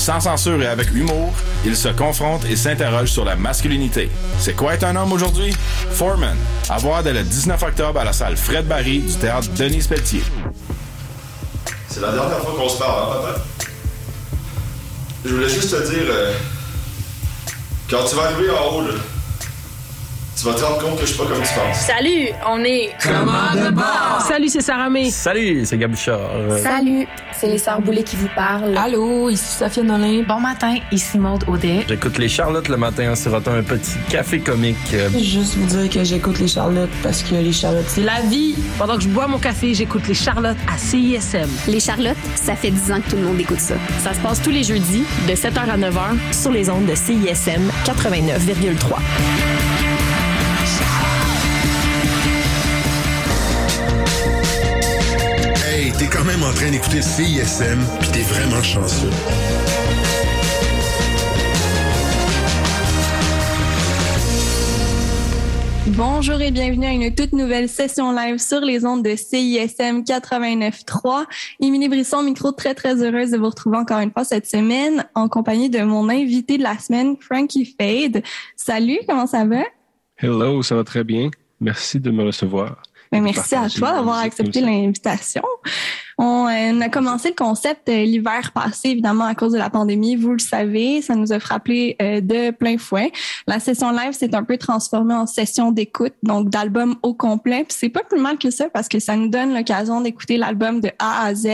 Sans censure et avec humour, ils se confrontent et s'interrogent sur la masculinité. C'est quoi être un homme aujourd'hui? Foreman, à voir dès le 19 octobre à la salle Fred Barry du théâtre Denis Pelletier. C'est la dernière fois qu'on se parle, hein, papa? Je voulais juste te dire, euh, quand tu vas arriver en haut, là, tu vas te rendre compte que je suis pas comme tu penses. Salut, on est Commande bord. Salut, c'est Sarah May. Salut, c'est Gab Bouchard. Salut, c'est les Sœurs Boulay qui vous parlent. Allô, ici Sophia Nolin. Bon matin, ici Maude Audet. J'écoute les Charlottes le matin en sirotant un petit café comique. Juste vous dire que j'écoute les Charlottes parce que les Charlottes, c'est la vie. Pendant que je bois mon café, j'écoute les Charlottes à CISM. Les Charlottes, ça fait 10 ans que tout le monde écoute ça. Ça se passe tous les jeudis de 7h à 9h sur les ondes de CISM 89,3. T'es quand même en train d'écouter CISM, puis t'es vraiment chanceux. Bonjour et bienvenue à une toute nouvelle session live sur les ondes de CISM 89.3. Émilie Brisson, micro, très très heureuse de vous retrouver encore une fois cette semaine en compagnie de mon invité de la semaine, Frankie Fade. Salut, comment ça va? Hello, ça va très bien. Merci de me recevoir. Merci à toi d'avoir accepté l'invitation. On, a commencé le concept l'hiver passé, évidemment, à cause de la pandémie. Vous le savez, ça nous a frappé euh, de plein fouet. La session live s'est un peu transformée en session d'écoute, donc d'album au complet. Puis c'est pas plus mal que ça parce que ça nous donne l'occasion d'écouter l'album de A à Z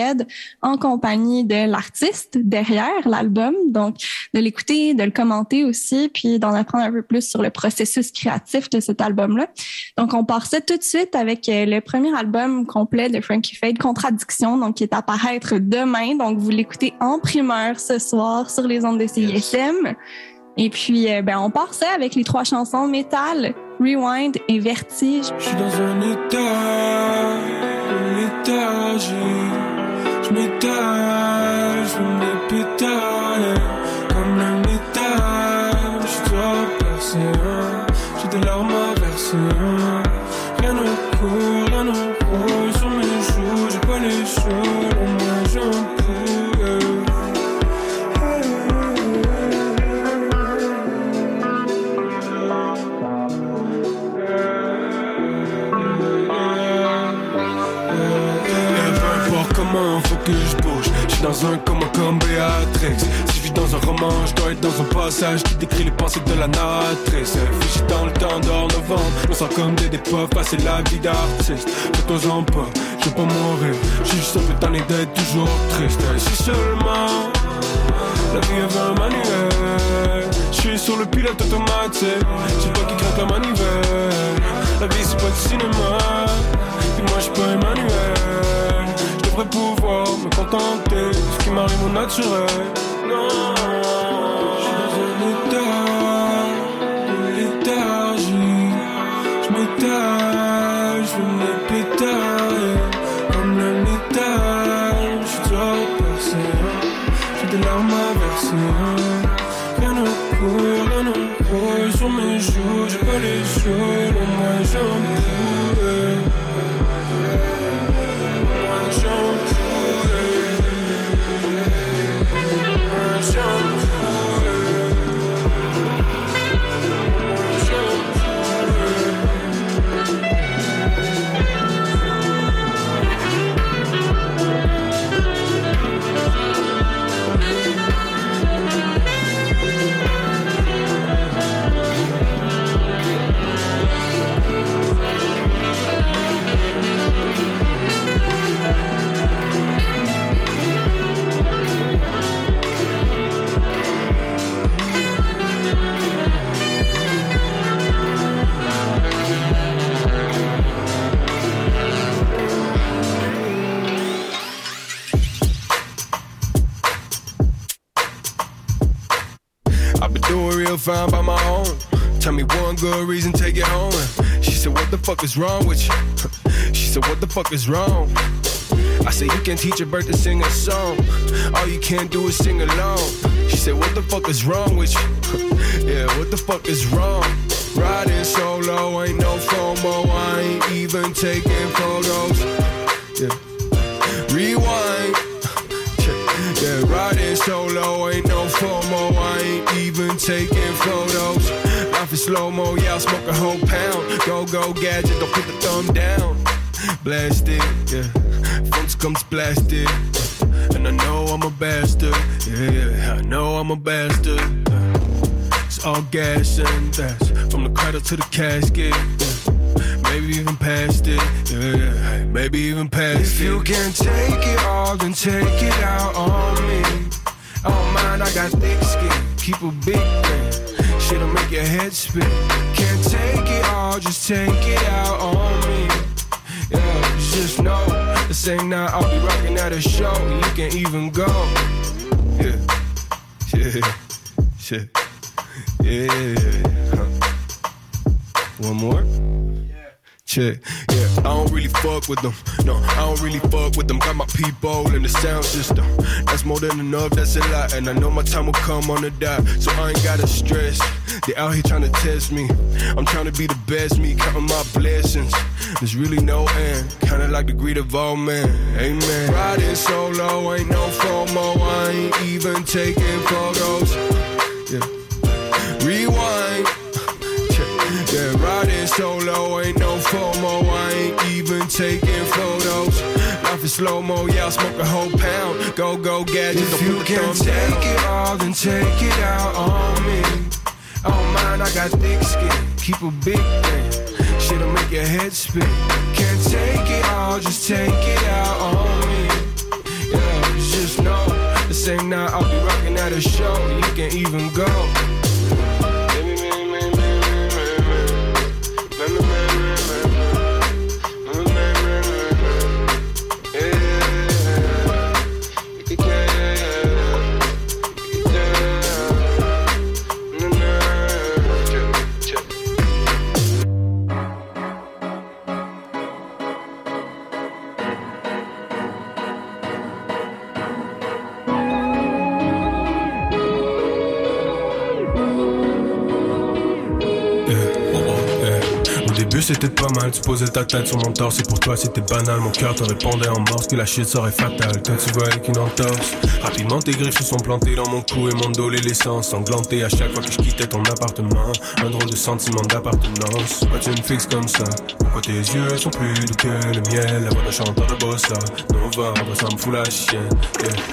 en compagnie de l'artiste derrière l'album. Donc, de l'écouter, de le commenter aussi, puis d'en apprendre un peu plus sur le processus créatif de cet album-là. Donc, on part ça tout de suite avec euh, le premier album complet de Frankie Fade, Contradiction, donc qui est à paraître demain. Donc, vous l'écoutez en primeur ce soir sur les ondes de CISM. Et puis, euh, ben, on part ça avec les trois chansons Métal, Rewind et Vertige. Je suis dans un état léthargie. Je m'étale, je me pétale. Comme le métal, je dois un. J'ai des larmes à verser dans un coma comme Béatrix. Si je vis dans un roman, je dois être dans un passage qui décrit les pensées de la narratrice. Figé dans le temps d'or novembre, on sent comme des dépaves, passer la vie d'artiste. Fais-toi-en pas, veux pas mourir. Je suis juste un peu d'être toujours triste. Si seulement la vie avait un manuel. Je suis sur le pilote automatique. C'est toi qui craque la manivelle. La vie c'est pas du cinéma. Et moi je suis pas Emmanuel. Je devrais pouvoir me contenter de ce qui m'arrive au naturel. Non, je suis dans un état Rien ne roule sur mes joues. J'ai pas les joues, au moins fuck is wrong with you? She said, What the fuck is wrong? I said, You can teach a bird to sing a song. All you can do is sing along. She said, What the fuck is wrong with you? yeah, what the fuck is wrong? Riding solo, ain't no FOMO. I ain't even taking photos. Yeah. Slow mo, yeah, I'll smoke a whole pound. Go, go, gadget, don't put the thumb down. Blast it, yeah. Phones comes blasted. And I know I'm a bastard, yeah, yeah. I know I'm a bastard. It's all gas and that's from the cradle to the casket. Yeah. Maybe even past it, yeah, yeah. Maybe even past if it. If you can take it all, then take it out on me. Oh mind, I got thick skin, keep a big thing. Your head spin. Can't take it all, just take it out on me. Yeah, just know the same night I'll be rocking at a show. You can even go. Yeah, yeah, shit. Yeah. Huh. One more. Check. Yeah, I don't really fuck with them. No, I don't really fuck with them. Got my people in the sound system. That's more than enough, that's a lot. And I know my time will come on the dot. So I ain't gotta stress. They out here trying to test me. I'm trying to be the best me, counting my blessings. There's really no end. Kinda like the greed of all men. Amen. Riding solo, ain't no FOMO. I ain't even taking photos. Yeah. Rewind. Yeah, riding solo, ain't no FOMO. I ain't even taking photos. Life is slow mo, yeah, I'll smoke a whole pound. Go, go, gadget, if you can take it all, then take it out on me. Oh man, I got thick skin, keep a big thing. Shit'll make your head spin. Can't take it all, just take it out on me. Yeah, just know the same night I'll be rocking at a show. You can even go. C'était pas mal, tu posais ta tête sur mon torse, et pour toi c'était banal, mon cœur te répondait en morse que la chute serait fatale, toi tu vois avec une entorse. Rapidement tes griffes se sont plantées dans mon cou et mon dos les l'essence ensanglanté à chaque fois que je quittais ton appartement, un drôle de sentiment d'appartenance. Pourquoi tu me fixes comme ça? Pourquoi tes yeux sont plus doux que le miel, la voix d'un chanteur de bossa, novembre ça me fout la chienne,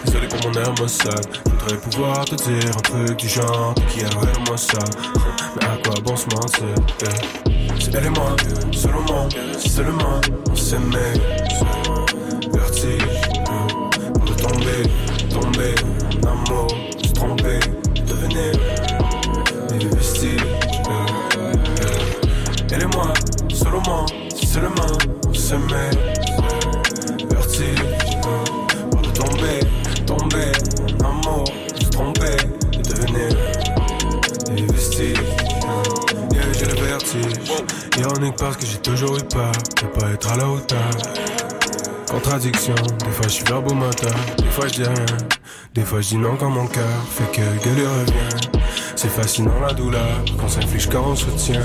désolé pour mon air maussade, je pouvoir te dire un truc du genre, qui a moi ça, mais à quoi bon se mentir, elle et moi, seulement, seulement, on s'aimait. Vertige, pour tomber, tomber, en amour, se tromper, devenir des. Elle et moi, seulement, seulement, on s'aimait. Vertige, Parce que j'ai toujours eu peur de pas être à la hauteur. Contradiction, des fois je suis verbomoteur, des fois je dis rien, des fois je dis non quand mon cœur fait que gueuler revient. C'est fascinant la douleur qu'on s'inflige quand on se tient.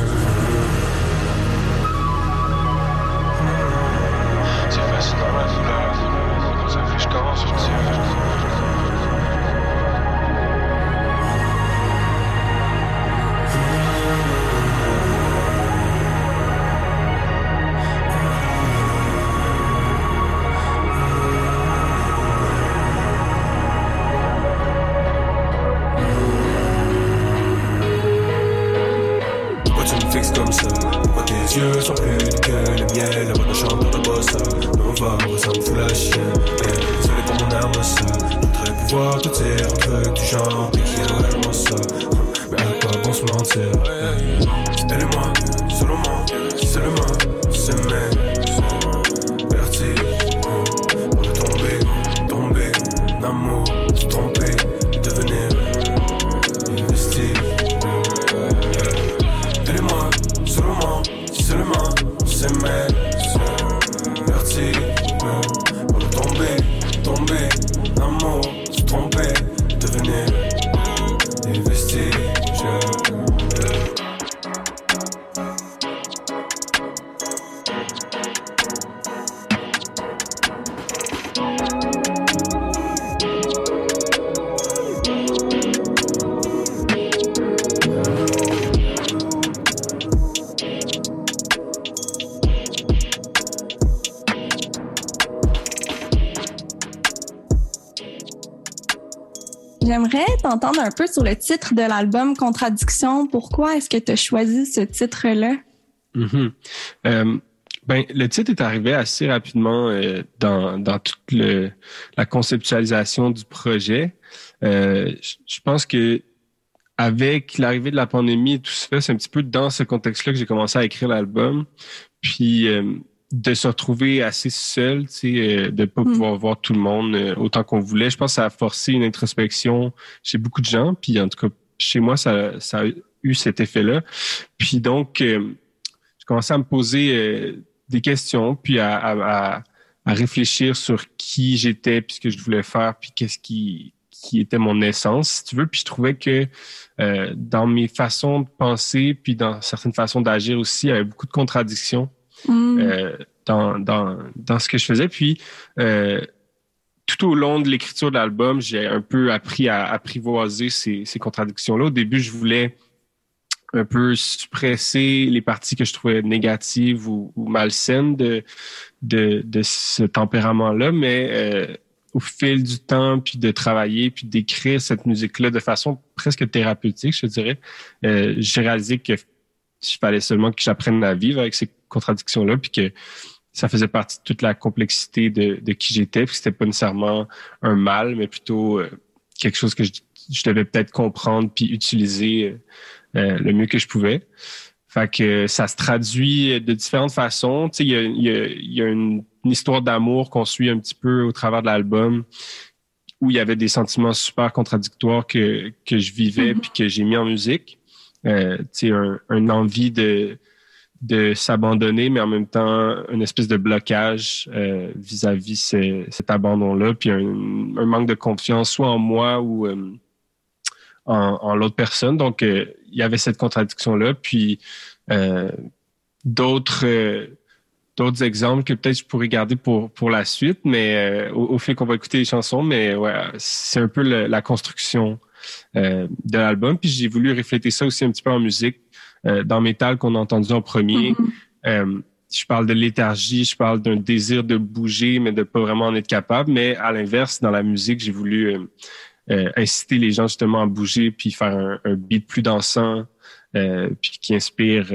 T'entendre un peu sur le titre de l'album Contradiction. Pourquoi est-ce que tu as choisi ce titre-là? Mm-hmm. Euh, ben, le titre est arrivé assez rapidement euh, dans, toute la conceptualisation du projet. Euh, je pense que avec l'arrivée de la pandémie et tout ça, c'est un petit peu dans ce contexte-là que j'ai commencé à écrire l'album. Puis de se retrouver assez seul, tu sais, euh, de pas mm. pouvoir voir tout le monde euh, autant qu'on voulait. Je pense que ça a forcé une introspection chez beaucoup de gens. Puis en tout cas, chez moi, ça, ça a eu cet effet-là. Puis donc, euh, je commençais à me poser des questions, puis à, à, à réfléchir sur qui j'étais, puis ce que je voulais faire, puis qu'est-ce qui qui était mon essence, si tu veux. Puis je trouvais que dans mes façons de penser, puis dans certaines façons d'agir aussi, il y avait beaucoup de contradictions. Mm. Euh, dans, dans, dans ce que je faisais. Puis, euh, tout au long de l'écriture de l'album, j'ai un peu appris à apprivoiser ces, ces contradictions-là. Au début, je voulais un peu suppresser les parties que je trouvais négatives ou, malsaines de, de, ce tempérament-là, mais euh, au fil du temps, puis de travailler, puis d'écrire cette musique-là de façon presque thérapeutique, je dirais, j'ai réalisé que il fallait seulement que j'apprenne à vivre avec ces contradictions-là, puis que ça faisait partie de toute la complexité de, de qui j'étais, puis c'était pas nécessairement un mal, mais plutôt euh, quelque chose que je, je devais peut-être comprendre puis utiliser euh, euh, le mieux que je pouvais. Fait que ça se traduit de différentes façons. Tu sais, il y a, y a, y a une, histoire d'amour qu'on suit un petit peu au travers de l'album où il y avait des sentiments super contradictoires que, que je vivais mm-hmm. puis que j'ai mis en musique. Euh, un, un envie de de s'abandonner, mais en même temps, une espèce de blocage euh, vis-à-vis cet abandon-là, puis un, manque de confiance, soit en moi ou euh, en, l'autre personne. Donc, euh, il y avait cette contradiction-là. Puis, d'autres d'autres exemples que peut-être je pourrais garder pour pour la suite, mais au, fait qu'on va écouter les chansons, mais ouais, c'est un peu la construction de l'album. Puis j'ai voulu refléter ça aussi un petit peu en musique euh, dans Métal qu'on a entendu en premier. Mm-hmm. Euh, je parle de léthargie, je parle d'un désir de bouger, mais de pas vraiment en être capable. Mais à l'inverse, dans la musique, j'ai voulu euh, inciter les gens justement à bouger, puis faire un, beat plus dansant, puis qui inspire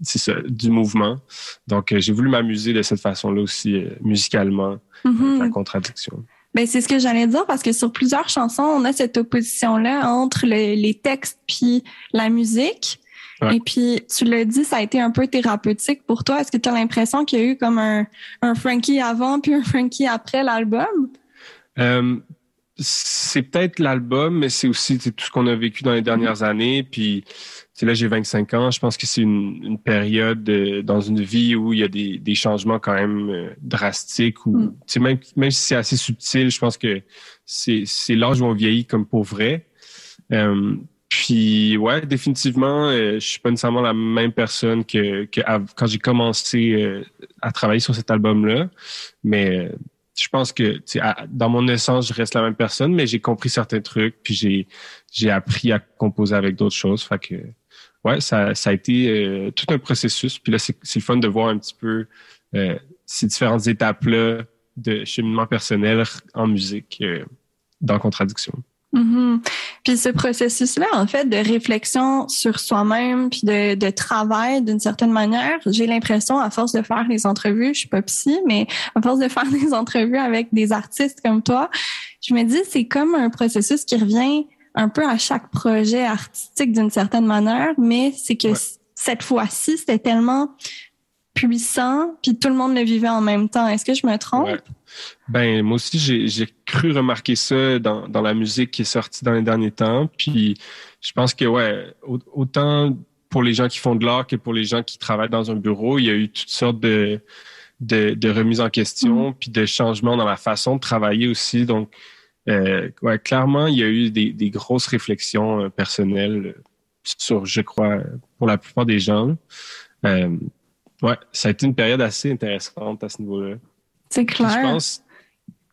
ça, du mouvement. Donc, j'ai voulu m'amuser de cette façon-là aussi, musicalement, mm-hmm. la contradiction. Ben, c'est ce que j'allais dire parce que sur plusieurs chansons, on a cette opposition-là entre les textes puis la musique. Et puis, tu l'as dit, ça a été un peu thérapeutique pour toi. Est-ce que tu as l'impression qu'il y a eu comme un, un Frankie avant puis un Frankie après l'album? Euh, c'est peut-être l'album, mais c'est aussi tout ce qu'on a vécu dans les dernières années. Puis là, j'ai 25 ans. Je pense que c'est une, une, période dans une vie où il y a des, des changements quand même euh, drastiques. Ou, mm. même, même si c'est assez subtil, je pense que c'est l'âge où on vieillit comme pour vrai. Euh, puis ouais, définitivement, euh, je suis pas nécessairement la même personne que, que quand j'ai commencé euh, à travailler sur cet album-là. Mais euh, je pense que dans mon essence, je reste la même personne, mais j'ai compris certains trucs, puis j'ai j'ai appris à composer avec d'autres choses. Fait que ouais, ça, ça a été tout un processus. Puis là, c'est le fun de voir un petit peu ces différentes étapes-là de cheminement personnel en musique dans Contradiction. Mm-hmm. Puis ce processus-là, en fait, de réflexion sur soi-même, puis de, de travail d'une certaine manière, j'ai l'impression, à force de faire des entrevues, je suis pas psy, mais à force de faire des entrevues avec des artistes comme toi, je me dis, c'est comme un processus qui revient un peu à chaque projet artistique d'une certaine manière, mais c'est que cette fois-ci, c'était tellement puissant, puis tout le monde le vivait en même temps. Est-ce que je me trompe? Ben, moi aussi, j'ai cru remarquer ça dans, dans la musique qui est sortie dans les derniers temps. Puis je pense que, ouais, autant pour les gens qui font de l'art que pour les gens qui travaillent dans un bureau, il y a eu toutes sortes de, de, de remises en question, mm-hmm. puis de changements dans la façon de travailler aussi. Donc, euh, ouais, clairement, il y a eu des, des grosses réflexions euh, personnelles sur, je crois, pour la plupart des gens. Euh, ouais, ça a été une période assez intéressante à ce niveau-là. C'est clair. je pense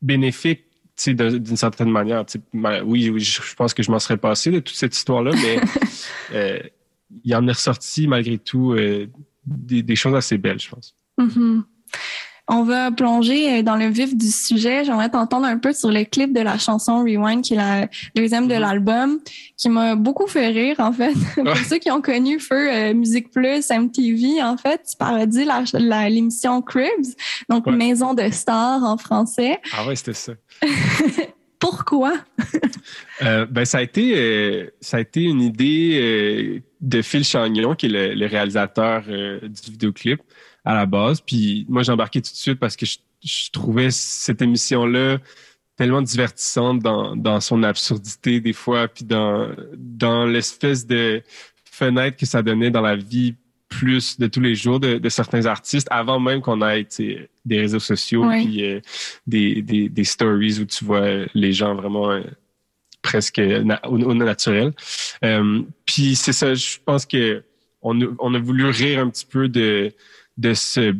bénéfique d'une certaine manière. Oui, oui, je pense que je m'en serais passé de toute cette histoire-là, mais euh, il en est ressorti malgré tout euh, des, choses assez belles, je pense. Mm-hmm. On va plonger dans le vif du sujet. J'aimerais t'entendre un peu sur le clip de la chanson Rewind, qui est la deuxième de Mhm. l'album, qui m'a beaucoup fait rire, en fait. Pour ceux qui ont connu Feu euh, Musique Plus, MTV, en fait, tu parodies l'émission Cribs, donc Ouais. Maison de stars en français. Ah ouais, c'était ça. Pourquoi? Euh, ben, ça a été, euh, ça a été une idée euh, de Phil Chagnon, qui est le, le réalisateur euh, du vidéoclip à la base. Puis moi, j'ai embarqué tout de suite parce que je, je trouvais cette émission-là tellement divertissante dans, dans son absurdité des fois, puis dans, dans l'espèce de fenêtre que ça donnait dans la vie plus de tous les jours de, de certains artistes avant même qu'on ait des réseaux sociaux Ouais. puis euh, des, des, des stories où tu vois les gens vraiment euh, presque na- au, au naturel. Euh, puis c'est ça, je pense que on on a voulu rire un petit peu de, de ce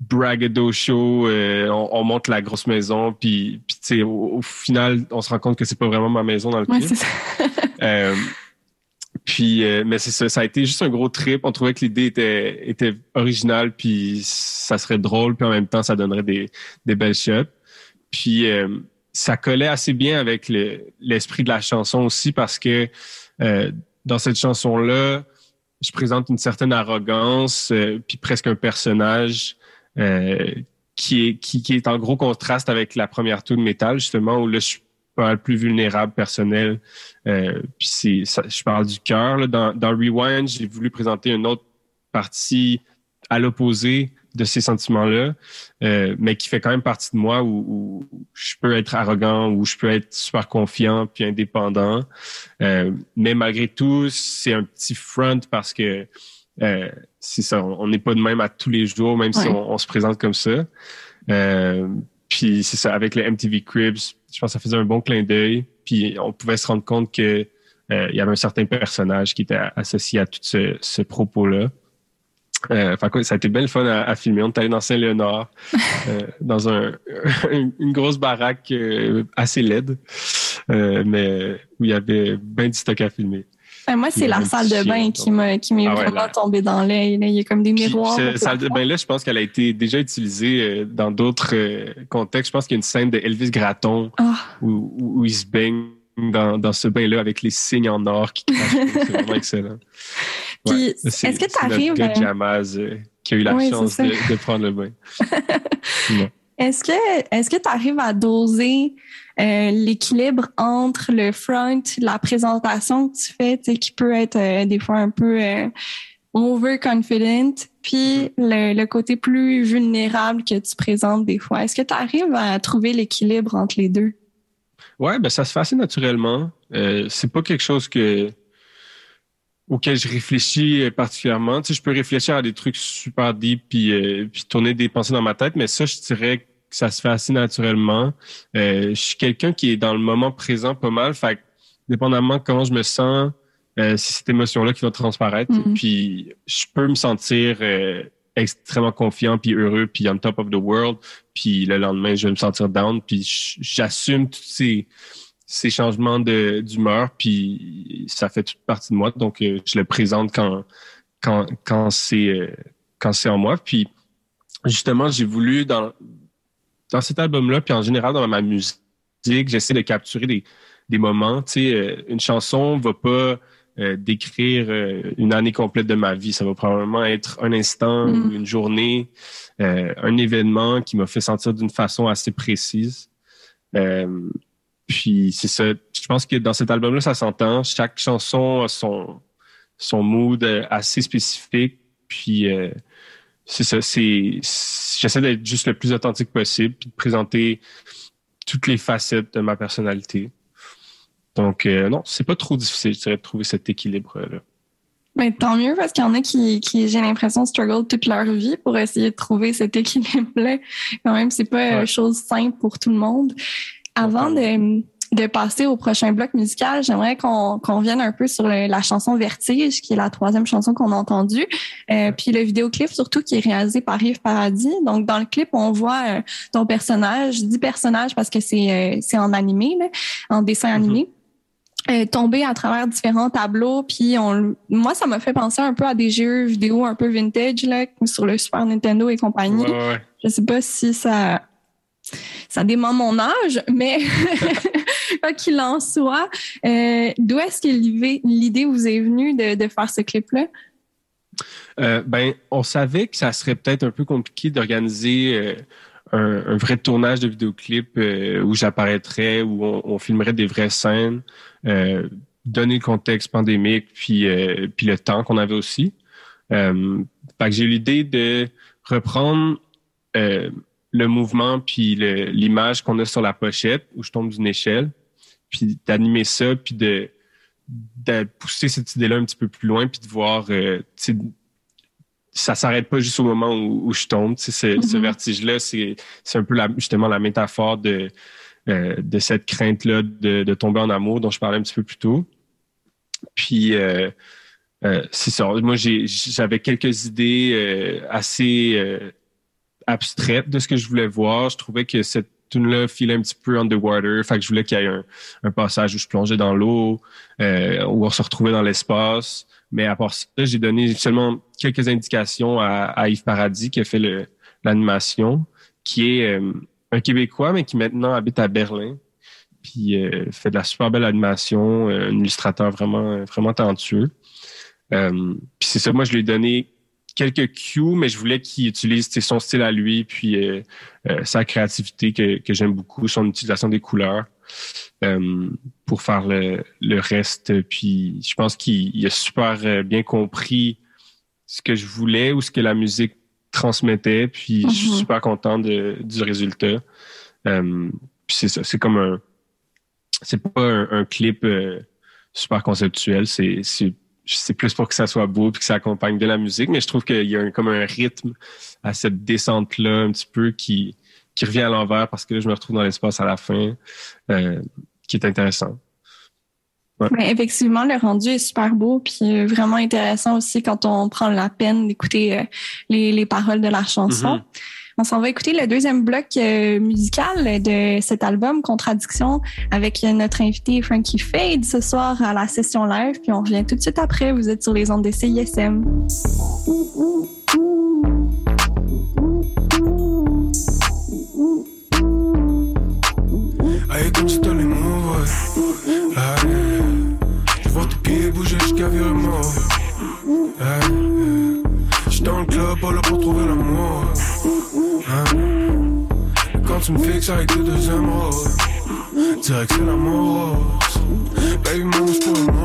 bragado show. euh, on, on monte la grosse maison, puis, puis tu sais, au, au final, on se rend compte que c'est pas vraiment ma maison dans le Ouais. Euh, puis, euh, mais c'est ça, ça a été juste un gros trip. On trouvait que l'idée était, était originale, puis ça serait drôle, puis en même temps, ça donnerait des, des belles shots. Puis, euh, ça collait assez bien avec le- l'esprit de la chanson aussi, parce que euh, dans cette chanson-là, je présente une certaine arrogance, euh, puis presque un personnage euh, qui, est, qui, qui est en gros contraste avec la première tour de métal, justement, où là, je mal plus vulnérable, personnel. Euh, puis c'est, ça, je parle du cœur. Dans, dans Rewind, j'ai voulu présenter une autre partie à l'opposé de ces sentiments-là, euh, mais qui fait quand même partie de moi où, où je peux être arrogant, où je peux être super confiant puis indépendant. Euh, mais malgré tout, c'est un petit front parce que euh, c'est ça, on n'est pas de même à tous les jours, même si on se présente comme ça. Euh, puis c'est ça, avec le MTV Cribs, je pense que ça faisait un bon clin d'œil. Puis on pouvait se rendre compte que euh, il y avait un certain personnage qui était associé à tout ce, ce propos-là. Euh, fait ça a été bien le fun à, à filmer. On est allé dans Saint-Léonard, euh, dans un, une grosse baraque euh, assez laide, mais où il y avait bien du stock à filmer. Ben, moi, c'est la salle de bain qui m'est Ah vraiment tombée dans l'œil. Il y a comme des miroirs. cette salle de bain-là, je pense qu'elle a été déjà utilisée dans d'autres contextes. Je pense qu'il y a une scène de Elvis Gratton Ah. où, où, où il se baigne dans, dans ce bain-là avec les signes en or qui crachent. c'est vraiment excellent. Est-ce que notre t'arrives, gars euh, Jamaz euh, qui a eu la Oui, chance de, de prendre le bain. Est-ce que est-ce que tu arrives à doser euh, l'équilibre entre le front, la présentation que tu fais, tu qui peut être euh, des fois un peu euh, overconfident, puis le, le côté plus vulnérable que tu présentes des fois? Est-ce que tu arrives à trouver l'équilibre entre les deux? Ouais, ben ça se fait assez naturellement. C'est pas quelque chose que auquel je réfléchis euh, particulièrement. Tu sais, je peux réfléchir à des trucs super deep puis, euh, puis tourner des pensées dans ma tête, mais ça, je dirais que ça se fait assez naturellement. Euh, je suis quelqu'un qui est dans le moment présent pas mal. Fait que, dépendamment de comment je me sens, euh, c'est cette émotion-là qui va transparaître. Mhm. Puis je peux me sentir euh, extrêmement confiant puis heureux puis on top of the world. Puis le lendemain, je vais me sentir down. Puis j'assume tous ces ces changements de- d'humeur, puis ça fait toute partie de moi. Donc, euh, je le présente quand, quand, quand c'est euh, quand c'est en moi. Puis, justement, j'ai voulu, dans, dans cet album-là, puis en général dans ma musique, j'essaie de capturer des, des moments. Tu sais, euh, une chanson va pas euh, décrire une année complète de ma vie. Ça va probablement être un instant, ou une journée, euh, un événement qui m'a fait sentir d'une façon assez précise. Puis c'est ça. Je pense que dans cet album-là, ça s'entend. Chaque chanson a son, son mood euh, assez spécifique. Puis euh, c'est ça. C'est- j'essaie d'être juste le plus authentique possible, puis de présenter toutes les facettes de ma personnalité. Donc euh, non, c'est pas trop difficile, je dirais, de trouver cet équilibre-là. Mais tant mieux parce qu'il y en a qui, qui j'ai l'impression, struggle toute leur vie pour essayer de trouver cet équilibre-là. Quand même, c'est pas une Ouais. chose simple pour tout le monde. Avant de, de passer au prochain bloc musical, j'aimerais qu'on qu'on revienne un peu sur le- la chanson Vertige, qui est la troisième chanson qu'on a entendue. Euh, puis le vidéoclip surtout qui est réalisé par Yves Paradis. Donc dans le clip, on voit euh, ton personnage, je dis personnage parce que c'est euh, c'est en animé, là, en dessin animé euh, tomber à travers différents tableaux. Puis on, moi, ça m'a fait penser un peu à des jeux vidéo un peu vintage là, sur le Super Nintendo et compagnie. Ouais, ouais. je sais pas si ça ça dément mon âge, mais quoi qu'il en soit, euh, d'où est-ce que l'idée vous est venue de, faire ce clip-là? Euh, ben, on savait que ça serait peut-être un peu compliqué d'organiser euh, un, vrai tournage de vidéoclip euh, où j'apparaîtrais, où on, filmerait des vraies scènes, donner le contexte pandémique, puis, le temps qu'on avait aussi. J'ai eu l'idée de reprendre le mouvement puis l'image qu'on a sur la pochette où je tombe d'une échelle, puis d'animer ça, puis de, de pousser cette idée-là un petit peu plus loin, puis de voir, euh, ça s'arrête pas juste au moment où, où je tombe. Ce, ce mm-hmm. vertige-là, c'est un peu la, justement la métaphore de, euh, de cette crainte-là de, de, tomber en amour dont je parlais un petit peu plus tôt. Puis, euh, euh c'est ça. Moi, j'avais quelques idées assez abstraite de ce que je voulais voir. Je trouvais que cette tune-là filait un petit peu underwater. Fait que je voulais qu'il y ait un, passage où je plongeais dans l'eau, euh, où on se retrouvait dans l'espace. Mais à part ça, j'ai donné seulement quelques indications à, à, Yves Paradis qui a fait l'animation, qui est euh, un Québécois, mais qui maintenant habite à Berlin. Puis euh, fait de la super belle animation, euh, un illustrateur vraiment, vraiment talentueux. Euh, puis c'est ça, moi je lui ai donné quelques cues, mais je voulais qu'il utilise son style à lui, puis euh, euh, sa créativité que, que j'aime beaucoup, son utilisation des couleurs euh, pour faire le, le, reste. Puis je pense qu'il a super euh, bien compris ce que je voulais ou ce que la musique transmettait. Puis je suis mm-hmm. super content de, du résultat. Euh, puis c'est ça, c'est comme un... C'est pas un, un clip super conceptuel, c'est c'est plus pour que ça soit beau et que ça accompagne bien la musique, mais je trouve qu'il y a un, comme un rythme à cette descente-là un petit peu qui, qui revient à l'envers parce que là, je me retrouve dans l'espace à la fin, euh, qui est intéressant. Ouais. Effectivement, le rendu est super beau, puis vraiment intéressant aussi quand on prend la peine d'écouter euh, les, les, paroles de la chanson. Mm-hmm. On s'en va écouter le deuxième bloc euh, musical de cet album, Contradiction, avec notre invité Frankie Fade ce soir à la session live. Puis on revient tout de suite après. Vous êtes sur les ondes de CISM. Quand tu me fixes avec tes deux émeraudes, dirais que c'est l'amour. Baby, moi, je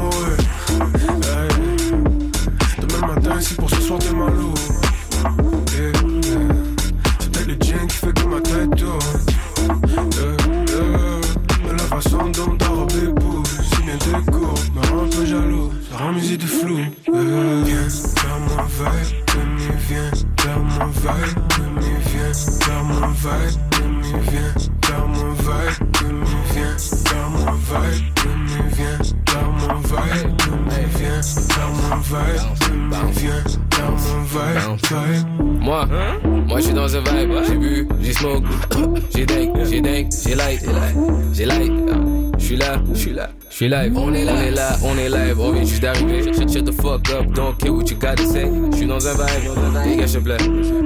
suis live, on est là, on est là, on est live, on vient juste d'arriver. Shut, the fuck up, don't care what you gotta say. Je suis dans un vibe, dégage, s'il plaît.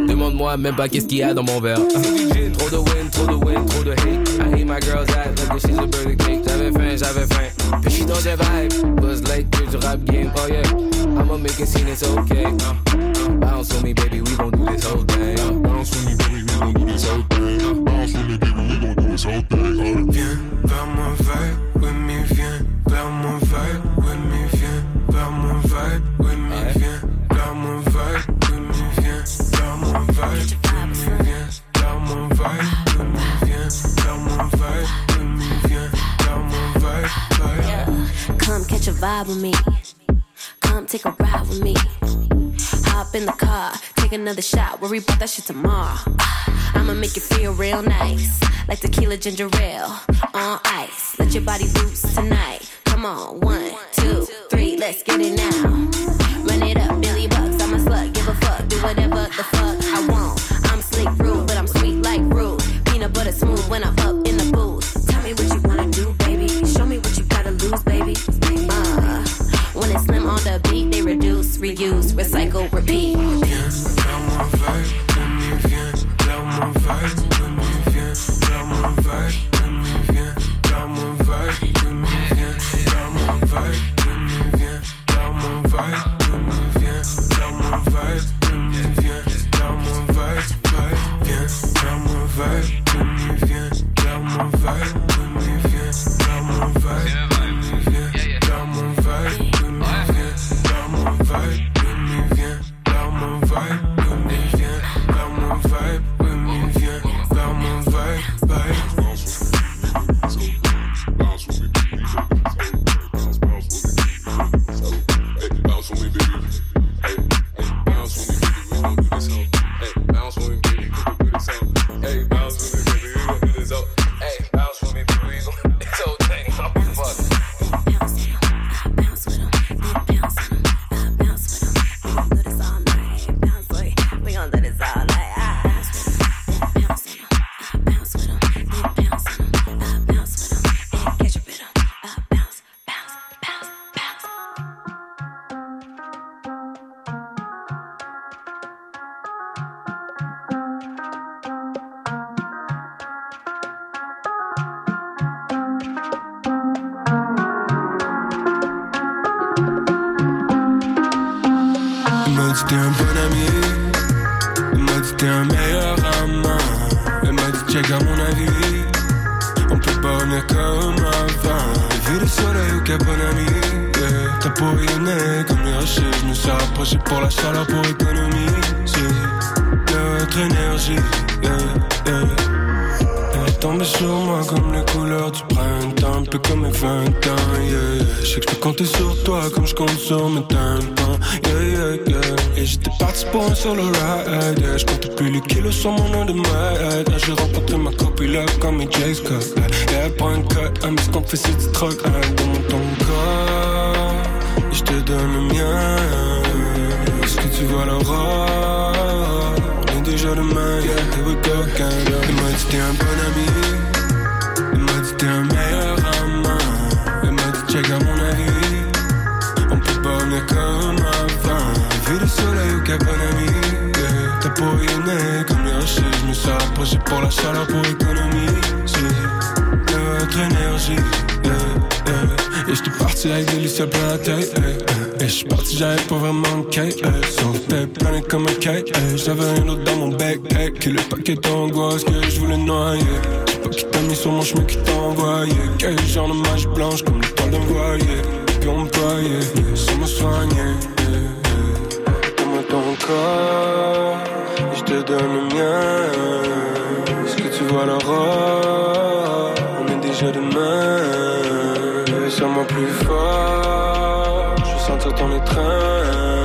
Demande-moi même pas qu'est-ce qu'il y a dans mon verre. Trop de win, trop de win, trop de hate. I hate my girl's ass like she's a birthday cake. J'avais faim, j'avais faim. Puis dans un vibe, buzz like du rap game, oh yeah. I'ma make a scene, it's okay. Uh, another shot. Worry about that shit tomorrow. I'ma make you feel real nice, like tequila ginger ale on ice. Let your body loose tonight. Come on, one, two, three, let's get it now. Run it up, Billy Bucks. I'm a slut, give a fuck, do whatever the fuck I want. I'm slick, rude, but I'm sweet like rude. Peanut butter smooth when I'm up in the booth. Tell me what you wanna do, baby. Show me what you gotta lose, baby. Uh, when it's slim on the beat, they reduce, reuse, recycle, repeat. Dit t'es un bon ami. Elle m'a dit t'es un meilleur amant. Elle m'a dit check à mon avis. On peut pas revenir comme avant. Vu le soleil au Cap Bonami. Yeah. T'as pour rien comme les rochers. Je me suis rapproché pour la chaleur, pour économiser notre énergie. Yeah, yeah. Est tombée sur moi comme les couleurs du printemps, un peu comme mes 20 ans, yeah. Je sais que je peux compter sur toi comme je compte sur mes tympans, yeah, yeah. Et j'étais parti pour un solo ride. Je comptais plus les kilos sur mon nom de maître. J'ai rencontré ma copine là comme mes J. Scott. Elle prend un cut, elle me c'est du troc, dans mon ton corps. Je te donne le mien. Est-ce que tu vois l'aurore? On est déjà demain, yeah, here we go again. Elle m'a dit t'es un bon ami. Rapproché pour la chaleur, pour économiser notre énergie. Yeah, yeah. Et j'étais parti avec des lucioles plein la tête. eh, eh. Et j'suis parti, j'avais pas vraiment de cake. eh. Sauté plané comme un cake. eh. J'avais rien d'autre dans mon backpack. Que le paquet d'angoisse que je voulais noyer. J'sais pas qui t'a mis sur mon chemin qui t'a envoyé. Quel genre de magie blanche comme le d'un voilier. Puis on me voyait sans me soigner. Donne-moi ton corps. Et j'te donne le mien. On est déjà demain. Serre-moi plus fort. Je sentir ton étreint.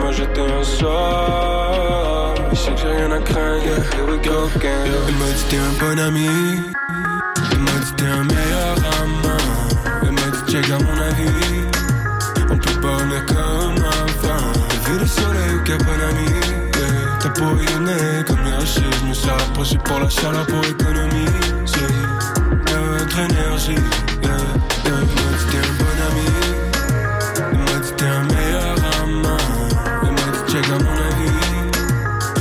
M'as jeté un sort. Je sais que j'ai rien à craindre. Yeah, here we go m'a dit t'es un bon ami. Elle m'a dit t'es un meilleur amant. Elle m'a dit check à mon avis. On peut pas venir comme avant. Vu le soleil au Cap Bonami. Yeah. T'as pour rien comme les rochers. Rapproché pour la chaleur, pour économiser notre énergie. Yeah, yeah. Elle m'a dit t'es un bon ami. Elle m'a dit t'es un meilleur amant. Elle m'a dit check à mon avis.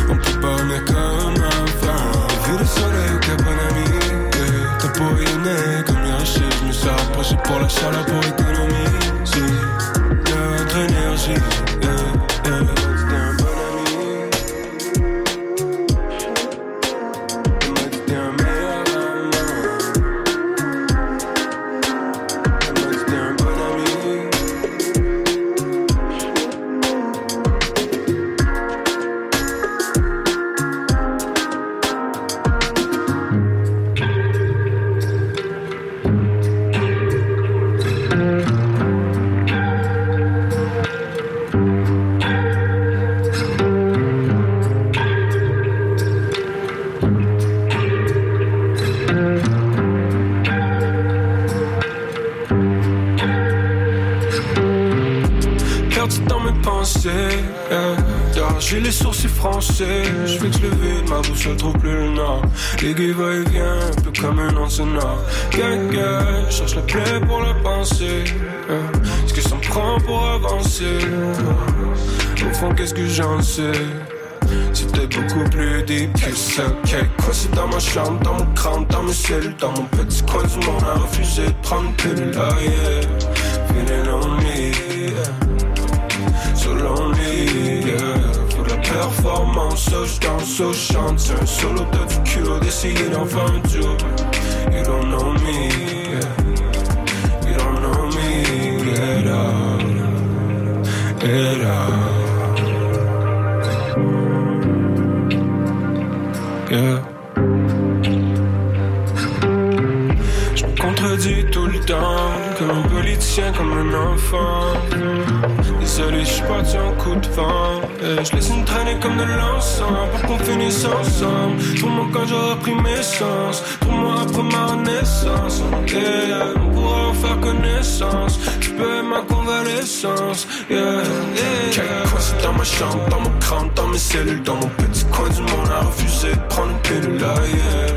On peut pas venir comme avant. Vu le soleil au Cap Bonami. Yeah. T'as pour rien comme rochers. Je me suis rapproché pour la chaleur, pour économiser ne trouve plus le nord. L'aiguille va et vient, peu comme un enceneur. Yeah, yeah, je cherche la plaie pour la pensée. yeah. Ce que me prend pour avancer. Au fond, qu'est-ce que j'en sais? C'était beaucoup plus deep que ça, ok Quoi c'est dans ma chambre, dans mon crâne, dans mes cellules Dans mon petit coin du monde a refusé de prendre une pilule là, yeah je danse, je chante C'est un solo, t'as du culot d'essayer d'en faire un duo You don't know me, yeah You don't know me, get out Get out Yeah. Je me contredis tout le temps, comme un politicien, comme un enfant. Je parti en coup de vent. Et je laisse une traîner comme de l'encens pour qu'on finisse ensemble. Trouve-moi quand j'aurai pris mes sens. Trouve-moi après ma renaissance. Yeah, on pourra en faire connaissance. Tu peux ma convalescence. Yeah, yeah. C'est dans ma chambre, dans mon crâne, dans mes cellules, dans mon petit coin du monde a refusé de prendre une pilule yeah.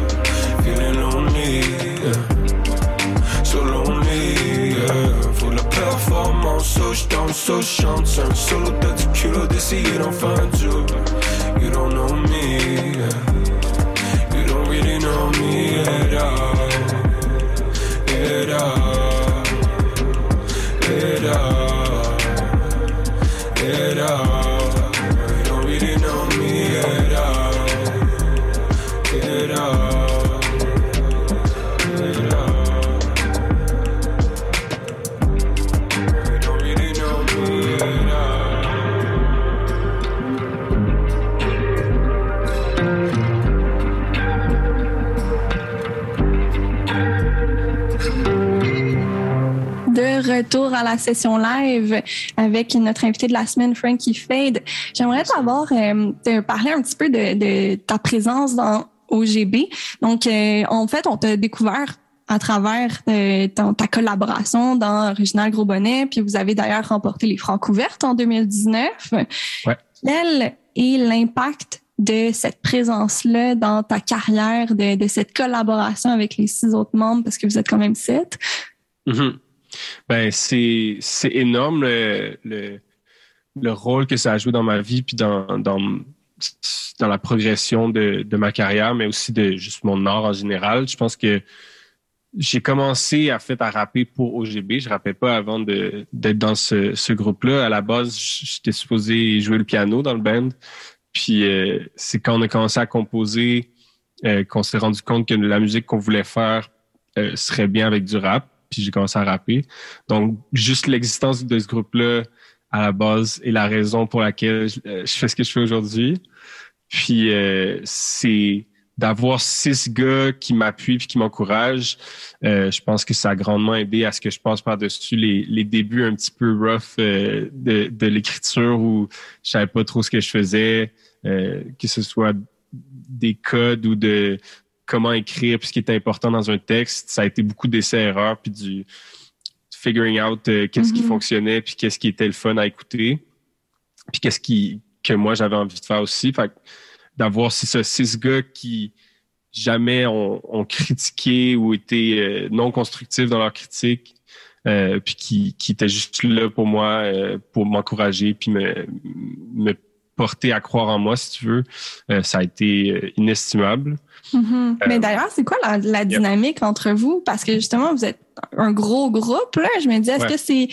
Feeling lonely, performance, so je danse, so je chante. C'est un solo, t'as du culot d'essayer d'en faire un duo. You don't know me, yeah. You don't really know me at all. At all. At all. At all. Retour à la session live avec notre invité de la semaine, Frankie Fade. J'aimerais t'avoir euh, te parler un petit peu de, de ta présence dans OGB. Donc, euh, en fait, on t'a découvert à travers euh, ta collaboration dans Original Gros Bonnet, puis vous avez d'ailleurs remporté les Francs ouvertes en 2019. Ouais. Quel est l'impact de cette présence-là dans ta carrière, de, de, cette collaboration avec les six autres membres, parce que vous êtes quand même sept? Mm-hmm. Ben, c'est, énorme le, le, le, rôle que ça a joué dans ma vie, puis dans, dans, dans la progression de, de ma carrière, mais aussi de juste mon art en général. Je pense que j'ai commencé à fait à rapper pour OGB. Je rappais pas avant d'être dans ce, ce groupe-là. À la base, j'étais supposé jouer le piano dans le band. Puis euh, c'est quand on a commencé à composer euh, qu'on s'est rendu compte que la musique qu'on voulait faire euh, serait bien avec du rap. Puis j'ai commencé à rapper. Donc juste l'existence de ce groupe-là à la base est la raison pour laquelle je, je fais ce que je fais aujourd'hui. Puis c'est d'avoir six gars qui m'appuient puis qui m'encouragent, euh, je pense que ça a grandement aidé à ce que je passe par-dessus les, les débuts un petit peu rough euh, de, l'écriture où je savais pas trop ce que je faisais, euh, que ce soit des codes ou de comment écrire puis ce qui est important dans un texte. Ça a été beaucoup d'essais-erreurs puis du figuring out qu'est-ce qui fonctionnait puis qu'est-ce qui était le fun à écouter puis qu'est-ce qui que moi j'avais envie de faire aussi. Fait d'avoir six, six gars qui jamais ont, ont critiqué ou été euh, non constructifs dans leur critique, euh, puis qui, qui étaient juste là pour moi, euh, pour m'encourager, puis me, me porter à croire en moi, si tu veux. Euh, ça a été euh, inestimable. Mm-hmm. Mais d'ailleurs, c'est quoi la, la dynamique yeah. entre vous? Parce que justement, vous êtes un gros groupe, là. Je me dis, est-ce Ouais. que c'est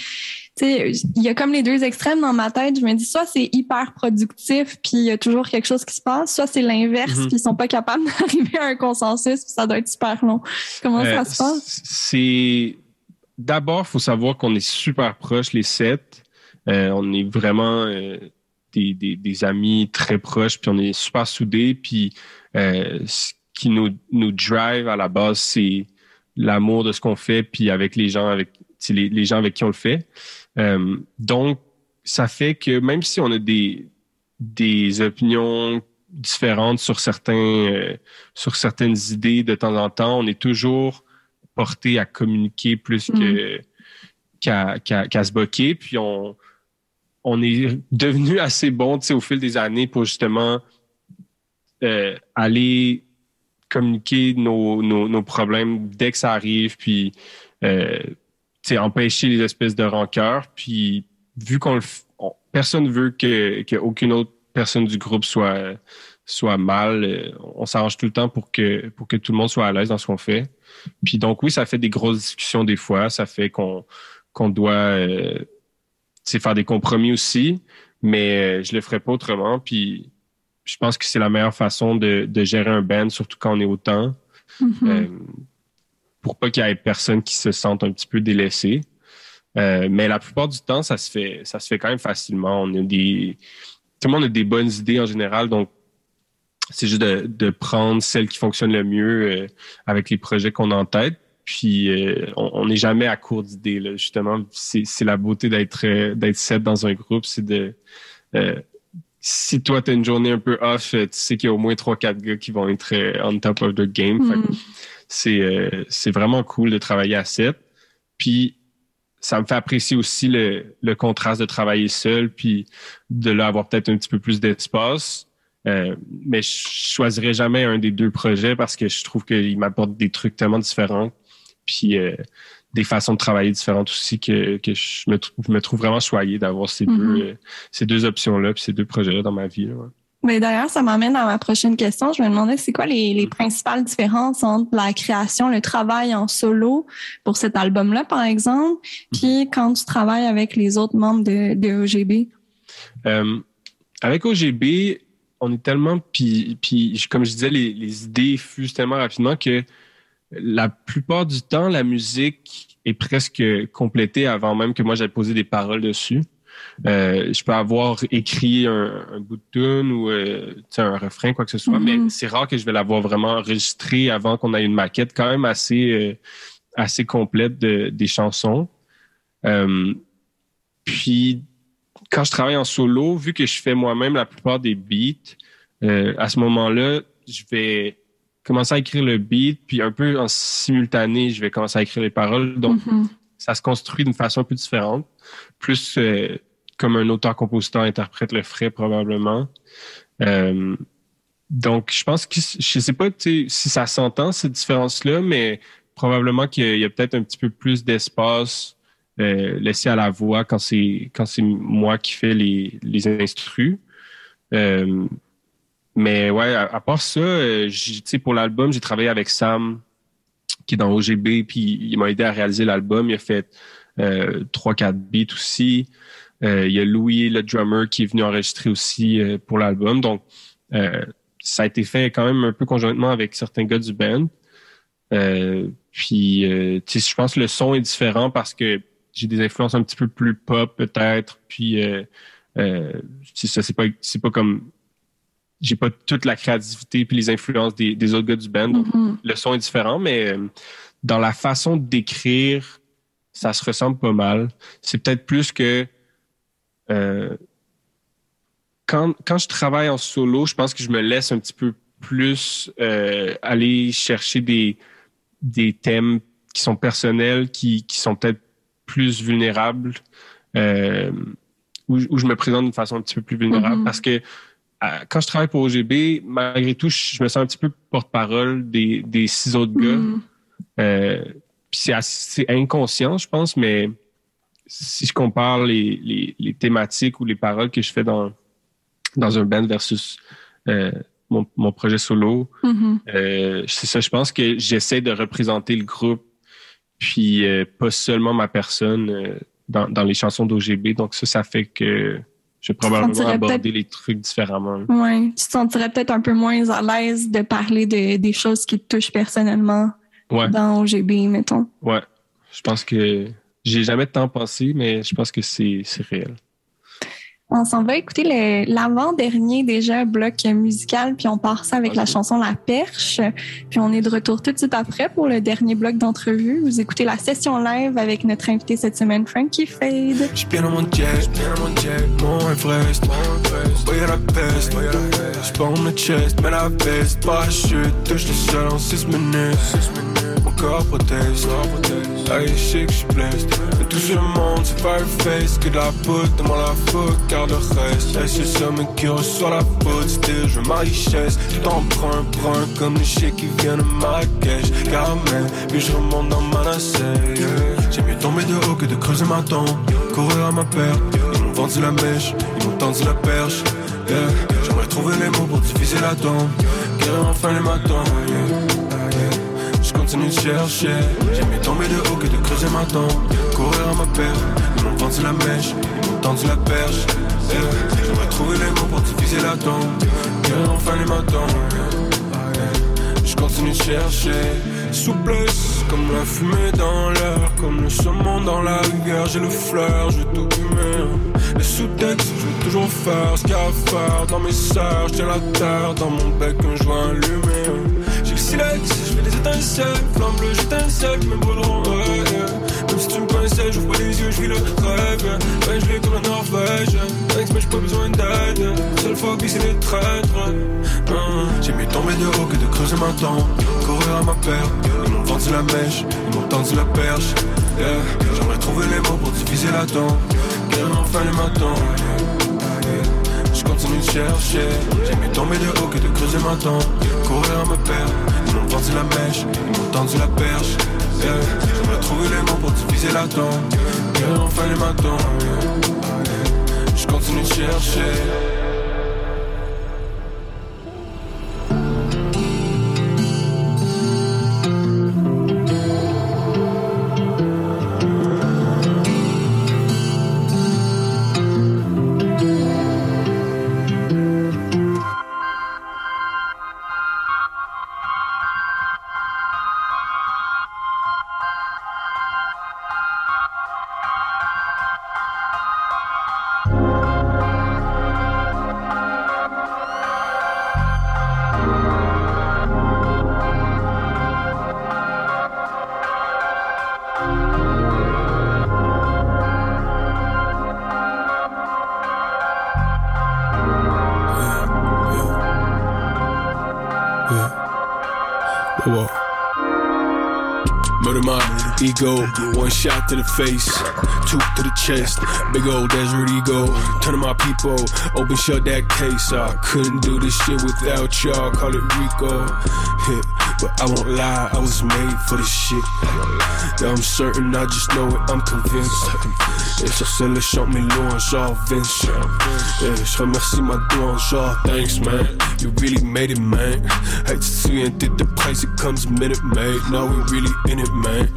il y a comme les deux extrêmes dans ma tête. Je me dis, soit c'est hyper productif, puis il y a toujours quelque chose qui se passe, soit c'est l'inverse, Mhm. puis ils sont pas capables d'arriver à un consensus, puis ça doit être super long. Comment Euh, ça se passe? C'est d'abord, faut savoir qu'on est super proches les sept. Euh, on est vraiment euh, des, des, des amis très proches, puis on est super soudés. Puis euh, ce qui nous, nous drive à la base, c'est l'amour de ce qu'on fait, puis avec les gens avec les, les gens avec qui on le fait. Euh, donc, ça fait que même si on a des, des opinions différentes sur certains euh, sur certaines idées de temps en temps, on est toujours porté à communiquer plus que qu'à qu'à qu'à se boquer. Puis on on est devenu assez bon, au fil des années pour justement euh, aller communiquer nos, nos, nos problèmes dès que ça arrive, puis euh, empêcher les espèces de rancœur. Puis vu qu'on le on- personne veut que, que aucune autre personne du groupe soit soit mal, euh, on s'arrange tout le temps pour que pour que tout le monde soit à l'aise dans ce qu'on fait. Puis donc oui, ça fait des grosses discussions des fois, ça fait qu'on qu'on doit euh, sais, faire des compromis aussi, mais euh, je le ferai pas autrement. Puis je pense que c'est la meilleure façon de, de gérer un band, surtout quand on est autant, Mhm. euh, pour pas qu'il y ait personne qui se sente un petit peu délaissé. Euh, mais la plupart du temps, ça se fait, ça se fait quand même facilement. On a des, tout le monde a des bonnes idées en général, donc c'est juste de, de prendre celles qui fonctionnent le mieux euh, avec les projets qu'on a en tête. Puis euh, on n'est jamais à court d'idées. là. Justement, c'est la beauté d'être euh, d'être sept dans un groupe, c'est de euh, si toi tu as une journée un peu off, tu sais qu'il y a au moins trois quatre gars qui vont être on top of the game. Fait que Mm. c'est euh, c'est vraiment cool de travailler à 7. Puis ça me fait apprécier aussi le, le contraste de travailler seul, puis de là avoir peut-être un petit peu plus d'espace. Euh, mais je choisirais jamais un des deux projets parce que je trouve qu'il m'apporte des trucs tellement différents, puis euh, des façons de travailler différentes aussi que, que je me, trouve, me trouve vraiment choyé d'avoir ces deux euh, ces deux options-là, puis ces deux projets-là dans ma vie. là, ouais. Mais d'ailleurs, ça m'amène à ma prochaine question. Je me demandais c'est quoi les, Mm. les principales différences entre la création, le travail en solo pour cet album-là, par exemple, Mm. puis quand tu travailles avec les autres membres de, de OGB. Euh, avec OGB, on est tellement, puis, puis comme je disais, les, les idées fusent tellement rapidement que la plupart du temps, la musique est presque complétée avant même que moi j'aie posé des paroles dessus. Euh, je peux avoir écrit un, un bout de tune ou euh, un refrain, quoi que ce soit, mais c'est rare que je vais l'avoir vraiment enregistré avant qu'on ait une maquette quand même assez, euh, assez complète de, des chansons. Euh, puis, quand je travaille en solo, vu que je fais moi-même la plupart des beats, euh, à ce moment-là, je vais commencer à écrire le beat, puis un peu en simultané, je vais commencer à écrire les paroles. Donc, Mhm. ça se construit d'une façon un peu différente, plus euh, comme un auteur-compositeur interprète le ferait probablement. Euh, donc, je pense que je sais pas si ça s'entend cette différence-là, mais probablement qu'il y a peut-être un petit peu plus d'espace euh, laissé à la voix quand c'est quand c'est moi qui fais les les instrus. Mais ouais, à, part ça, euh, sais, pour l'album, j'ai travaillé avec Sam qui est dans OGB, puis il m'a aidé à réaliser l'album. Il a fait euh, trois, quatre beats aussi. Euh, il y a Louis, le drummer, qui est venu enregistrer aussi euh, pour l'album. Donc, ça a été fait quand même un peu conjointement avec certains gars du band. Euh, puis, euh, tu sais, je pense que le son est différent parce que j'ai des influences un petit peu plus pop peut-être. Puis, euh, ça, c'est pas, c'est pas comme j'ai pas toute la créativité puis les influences des, des autres gars du band. Donc, Mhm. le son est différent, mais euh, dans la façon d'écrire, ça se ressemble pas mal. C'est peut-être plus que euh, quand, quand je travaille en solo, je pense que je me laisse un petit peu plus euh, aller chercher des, des thèmes qui sont personnels, qui, qui sont peut-être plus vulnérables, euh, où, où je me présente d'une façon un petit peu plus vulnérable. Mhm. Parce que quand je travaille pour OGB, malgré tout, je, me sens un petit peu porte-parole des, des six autres gars. Mhm. Euh, c'est inconscient, je pense, mais si je compare les, les, les thématiques ou les paroles que je fais dans, dans un band versus euh, mon, mon projet solo, Mhm. euh, c'est ça, je pense que j'essaie de représenter le groupe, puis euh, pas seulement ma personne dans, dans les chansons d'OGB. Donc ça, ça fait que je vais probablement aborder les trucs différemment. Ouais, tu te sentirais peut-être un peu moins à l'aise de parler de, des choses qui te touchent personnellement Ouais. dans OGB, mettons. Ouais, je pense que j'ai jamais tant pensé, mais je pense que c'est réel. On s'en va écouter le- l'avant-dernier déjà bloc musical, puis on part ça avec la chanson La Perche. Puis on est de retour tout de suite après pour le dernier bloc d'entrevue. Vous écoutez la session live avec notre invité cette semaine, Frankie Fade. J'suis bien dans mon jet, bien dans mon jet, mon Everest, mon Everest. Voyez la peste, peste. J'pars mon chest, mets la veste, parachute, touche le sol en 6 minutes. Mon corps proteste, aïe, je sais que j'suis blessé. Mais tout le monde, Fireface, que de la poudre, donne-moi la faute, car le reste. Et c'est ça, mais qui reçoit la faute, c'était je ma richesse. En brun, comme les chèques qui viennent de Marrakech. Caramel, puis je remonte dans ma nacelle. yeah. J'ai mieux tomber de haut que de creuser ma tombe. Courir à ma perte, ils m'ont vendu la mèche, ils m'ont tendu la perche. yeah. J'aimerais trouver les mots pour diviser la tombe. Guérir enfin les matins. Yeah. Je continue de chercher. J'ai mieux tomber de haut que de creuser ma tombe. Courir à ma perte, ils m'ont vendu la mèche, ils m'ont tendu la perche. yeah. J'aimerais trouver les mots pour diviser la tombe. Guérir enfin les matins. yeah. Je continue de chercher Souplesse comme la fumée dans l'air Comme le saumon dans la rivière J'ai le flair, je tout humain Le sous-texte, je veux toujours faire ce qu'il y a à faire Dans mes je tiens la terre Dans mon bec, un joint allumé J'ai le silex, je fais des étincelles Flamme bleue, j'étincelle, je me brûleront ouais, yeah. Si tu me connaissais, j'ouvre les yeux, je vis le rêve. Yeah. Ben je comme la Norvège Thanks, mais j'ai pas besoin d'aide. Seule phobie, c'est les traîtres. Hum, J'ai mieux tomber de haut que de creuser ma tombe Courir à ma perte. Ils m'ont vendu la mèche, ils m'ont tendu la perche. Yeah. J'aimerais trouver les mots pour diviser la tombe Guérir enfin les matins Je continue de chercher. J'ai mieux tomber de haut que de creuser ma tombe Courir à ma perte. Ils m'ont vendu la mèche, ils m'ont tendu la perche yeah. J'aimerais trouver les mots pour diviser la tombe Guérir enfin les matins Je continue de chercher ego, one shot to the face, two to the chest, big old desert ego. Turn to my people, open shut that case. I couldn't do this shit without y'all, call it Rico. But I won't lie, I was made for this shit. Yeah, I'm certain, I just know it, I'm convinced. Et sur ce, le mes louanges, genre Vince. Yeah, je remercie ma douange, genre thanks man. You really made it, man. Hate to see and did the price, it comes a minute, mate. Now we really in it, man.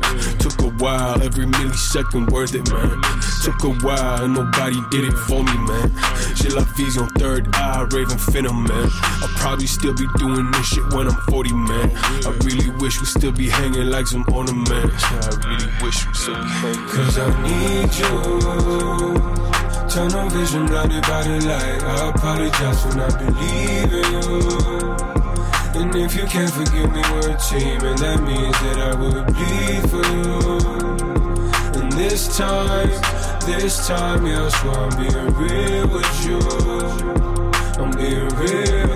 While, every millisecond worth it, man. Took a while, and nobody did it for me, man. J'ai la vision, third eye, Raven Phantom, man. I'll probably still be doing this shit when I'm 40, man. I really wish we still be hanging like some ornaments. I really wish we still be hanging. Cause I need you. Tunnel vision blinded by the light. I apologize for not believing you. And if you can't forgive me, we're a team, and that means that I would bleed for you. And this time, this time, yeah, I swear I'm being real with you. I'm being real,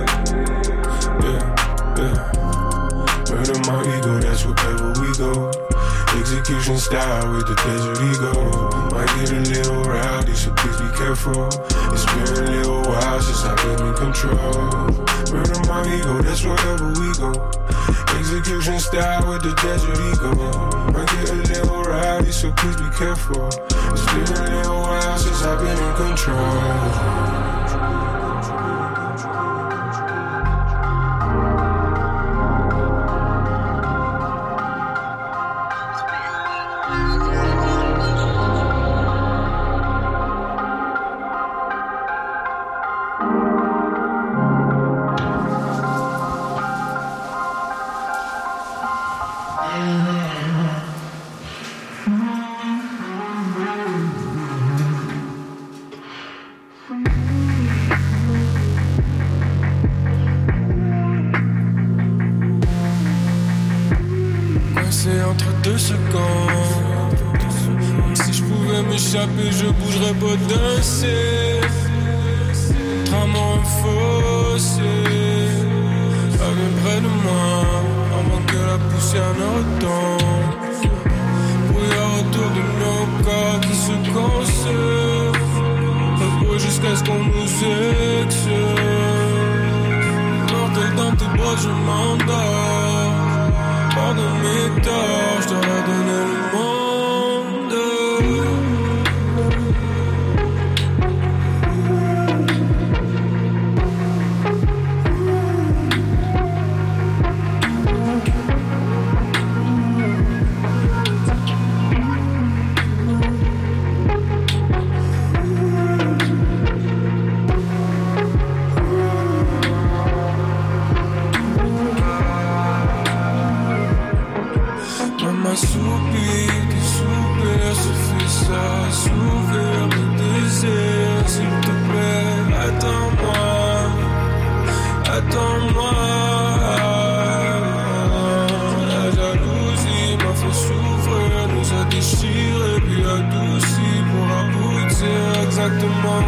yeah, yeah. Murder my ego, that's wherever we go. Execution style with the desert ego. Might get a little rowdy, so please be careful. It's been a little while since I've been in control. Murder my ego, that's wherever we go. Execution style with the desert ego. Might get a little rowdy, so please be careful. It's been a little while since I've been in control. Maman soupire, tes soupirs suffisent à assouvir mes désirs S'il te plaît, attends-moi, attends-moi. La jalousie m'a fait souffrir, nous a déchirés puis adouci Pour aboutir exactement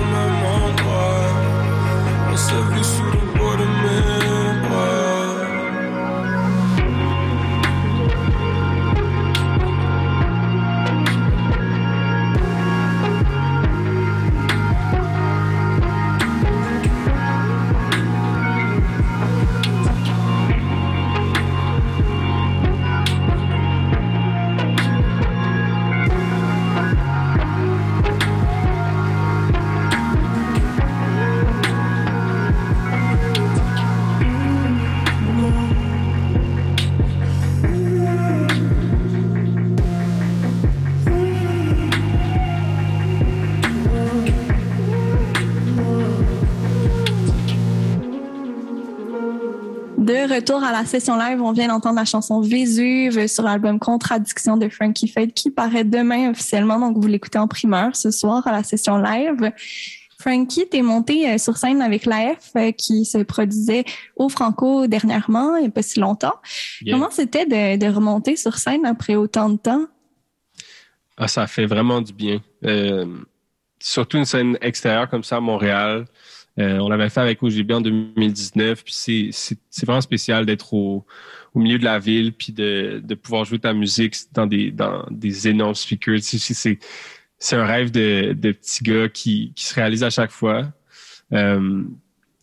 De retour à la session live, on vient d'entendre la chanson Vésuve sur l'album Contradiction de Frankie Fade qui paraît demain officiellement. Donc, vous l'écoutez en primeur ce soir à la session live. Frankie, t'es monté euh, sur scène avec l'AF euh, qui se produisait au Franco dernièrement, il n'y a pas si longtemps. Yeah. Comment c'était de, de remonter sur scène après autant de temps? Ah, ça fait vraiment du bien. Euh, surtout une scène extérieure comme ça à Montréal. On l'avait fait avec OGB en 2019, puis c'est vraiment spécial d'être au, milieu de la ville, puis de, pouvoir jouer ta musique dans des, dans des énormes speakers. C'est un rêve de, de petit gars qui, qui se réalise à chaque fois. Euh,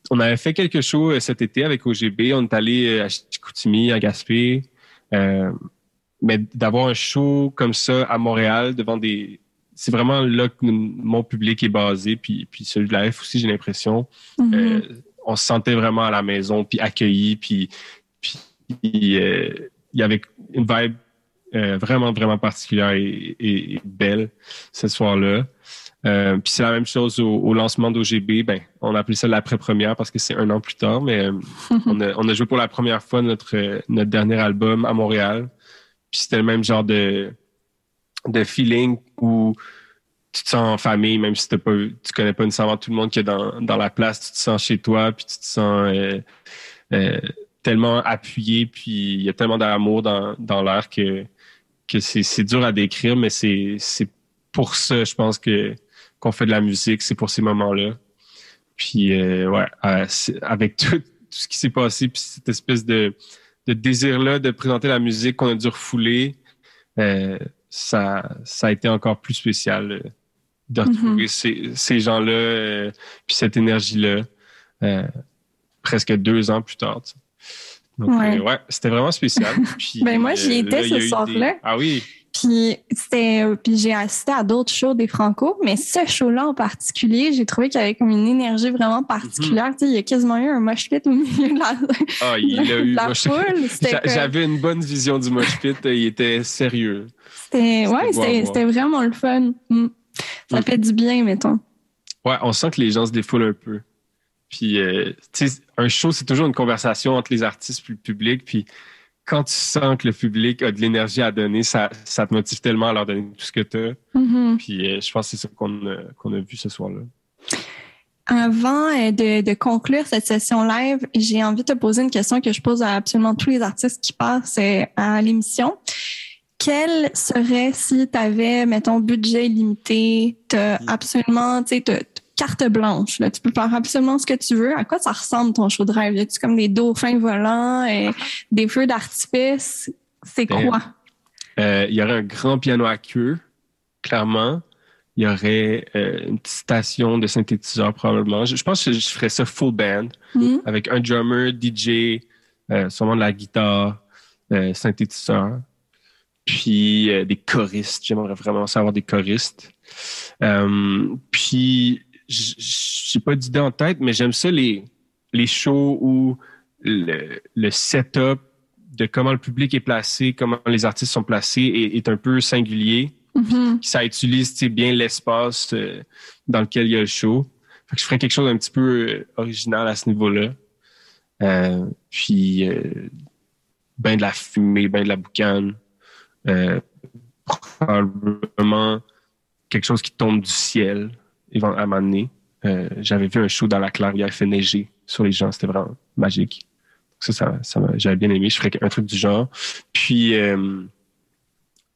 on avait fait quelque chose euh, cet été avec OGB. On est allé euh, à Chicoutimi, à Gaspé. Euh, mais d'avoir un show comme ça à Montréal devant des... C'est vraiment là que mon public est basé, puis, puis celui de la F aussi, j'ai l'impression. Mm-hmm. euh, on se sentait vraiment à la maison, puis accueilli, puis, puis euh, il y avait une vibe euh, vraiment, vraiment particulière et, et, belle ce soir-là. Euh, puis c'est la même chose au, lancement d'OGB. Ben, on a appelé ça l'après-première parce que c'est un an plus tard, mais euh, on, a, on, a, joué pour la première fois notre, notre dernier album à Montréal. Puis c'était le même genre de, de feeling où tu te sens en famille, même si pas, tu connais pas nécessairement tout le monde qui est dans, dans la place, tu te sens chez toi, puis tu te sens euh, tellement appuyé, puis il y a tellement d'amour dans, dans l'air que, que c'est dur à décrire, mais c'est pour ça, je pense, que qu'on fait de la musique, c'est pour ces moments-là. Puis, euh, ouais, euh, avec tout, ce qui s'est passé, puis cette espèce de, de désir-là de présenter la musique qu'on a dû refouler, euh, ça, ça a été encore plus spécial euh, de retrouver mm-hmm. ces, ces gens-là, puis cette énergie-là, presque deux ans plus tard. Donc, ouais, ouais c'était vraiment spécial. Puis, ben moi, j'y étais ce soir-là. Ah oui. Puis puis j'ai assisté à d'autres shows des Franco, mais ce show-là en particulier, j'ai trouvé qu'il y avait comme une énergie vraiment particulière. Tu sais, il y a quasiment eu un mosh pit au milieu de la, ah, il a eu la foule. J'avais une bonne vision du mosh pit, il était sérieux. C'était ouais, c'était vraiment le fun. Mm. Ça mm. fait du bien, mettons. Ouais, on sent que les gens se défoulent un peu. Puis, euh, tu sais, un show, c'est toujours une conversation entre les artistes et le public. Puis, quand tu sens que le public a de l'énergie à donner, ça, ça te motive tellement à leur donner tout ce que tu as. Mm-hmm. Puis, euh, je pense que c'est ça qu'on a, a vu ce soir-là. Avant euh, de, de, conclure cette session live, j'ai envie de te poser une question que je pose à absolument tous les artistes qui passent à l'émission. Quel serait si tu avais, mettons, budget limité, as absolument, tu sais, carte blanche. Là. Tu peux faire absolument ce que tu veux. À quoi ça ressemble ton show de rêve? Y a-tu comme des dauphins volants et des feux d'artifice? C'est quoi? Euh, il y aurait un grand piano à queue, clairement. Il y aurait euh, une petite station de synthétiseur probablement. Je, pense que je ferais ça full band mm-hmm. avec un drummer, DJ, euh, sûrement de la guitare, euh, synthétiseur, puis des choristes. J'aimerais vraiment savoir des choristes. puis j'ai pas d'idée en tête, mais j'aime ça les, les shows où le, le, setup de comment le public est placé, comment les artistes sont placés est, est un peu singulier. Mm-hmm. Ça utilise bien l'espace euh, dans lequel il y a le show. Fait que je ferais quelque chose d'un petit peu euh, original à ce niveau-là. Euh, puis ben de la fumée, ben de la boucane. Probablement quelque chose qui tombe du ciel à un moment donné, euh, j'avais vu un show dans la clairière, il fait neiger sur les gens. C'était vraiment magique. Ça, ça, j'avais bien aimé. Je ferais un truc du genre. Puis, euh,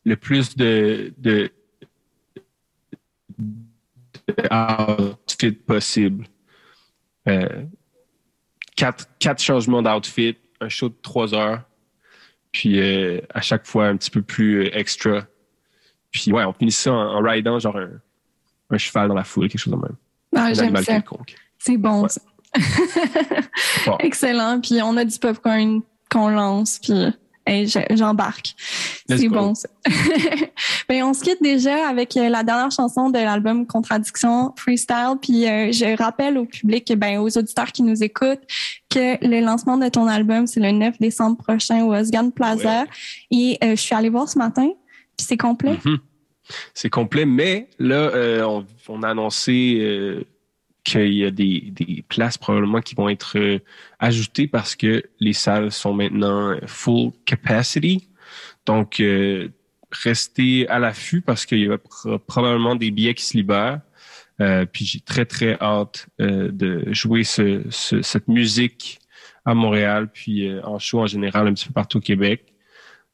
le plus de, de, outfit possible. Euh, quatre, quatre changements d'outfit, un show de trois heures. Puis, euh, à chaque fois, un petit peu plus extra. Puis, ouais, on finit ça en, en ridant, genre un, un cheval dans la foule, quelque chose de même. Ah, j'aime ça. C'est bon, ça. Excellent. Puis on a du popcorn qu'on lance, puis j'embarque. C'est bon, ça. Ben, on se quitte déjà avec euh, la dernière chanson de l'album Contradiction Freestyle. Puis euh, je rappelle au public, ben, aux auditeurs qui nous écoutent, que le lancement de ton album, c'est le 9 décembre prochain au Osgan Plaza. Et euh, je suis allée voir ce matin, puis c'est complet. Mm-hmm c'est complet. Mais là, euh, on, a annoncé euh, qu'il y a des, des, places probablement qui vont être euh, ajoutées parce que les salles sont maintenant full capacity. Donc, restez à l'affût parce qu'il y a probablement des billets qui se libèrent. puis j'ai très, très hâte de jouer ce, cette musique à Montréal, puis en show en général un petit peu partout au Québec.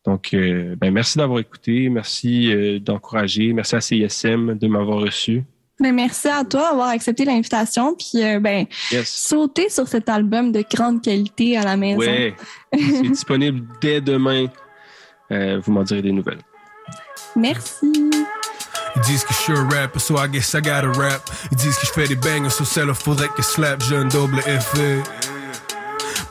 Donc, euh, ben, merci d'avoir écouté, merci euh, d'encourager, merci à CISM de m'avoir reçu. Ben, merci à toi d'avoir accepté l'invitation. Puis, euh, ben, sauter sur cet album de grande qualité à la maison. Oui, c'est disponible dès demain. Euh, vous m'en direz des nouvelles. Merci. Ils disent que je suis un rapper, so I guess I gotta rap. Ils disent que je fais des bangers, so c'est le faudrait que slap. J'ai un double effet.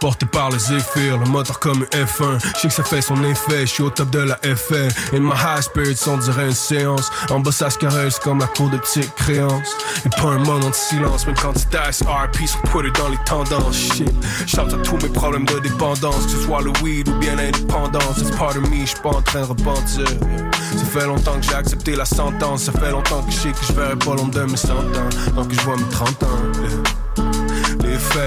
Porté par les effets, le moteur comme un F1. Je sais que ça fait son effet, je suis au top de la FN. Et my high spirits, on dirait une séance. En se caresse comme la cour de petites créances. Et pas un moment de silence, même quand tu dice RP sur Twitter dans les tendances. Shit, chante à tous mes problèmes de dépendance, que ce soit le weed ou bien l'indépendance. It's part of me, je pas en train de repentir. Ça fait longtemps que j'ai accepté la sentence. Ça fait longtemps que je sais que je verrai pas l'ombre de mes 100 ans. Donc je vois mes 30 ans.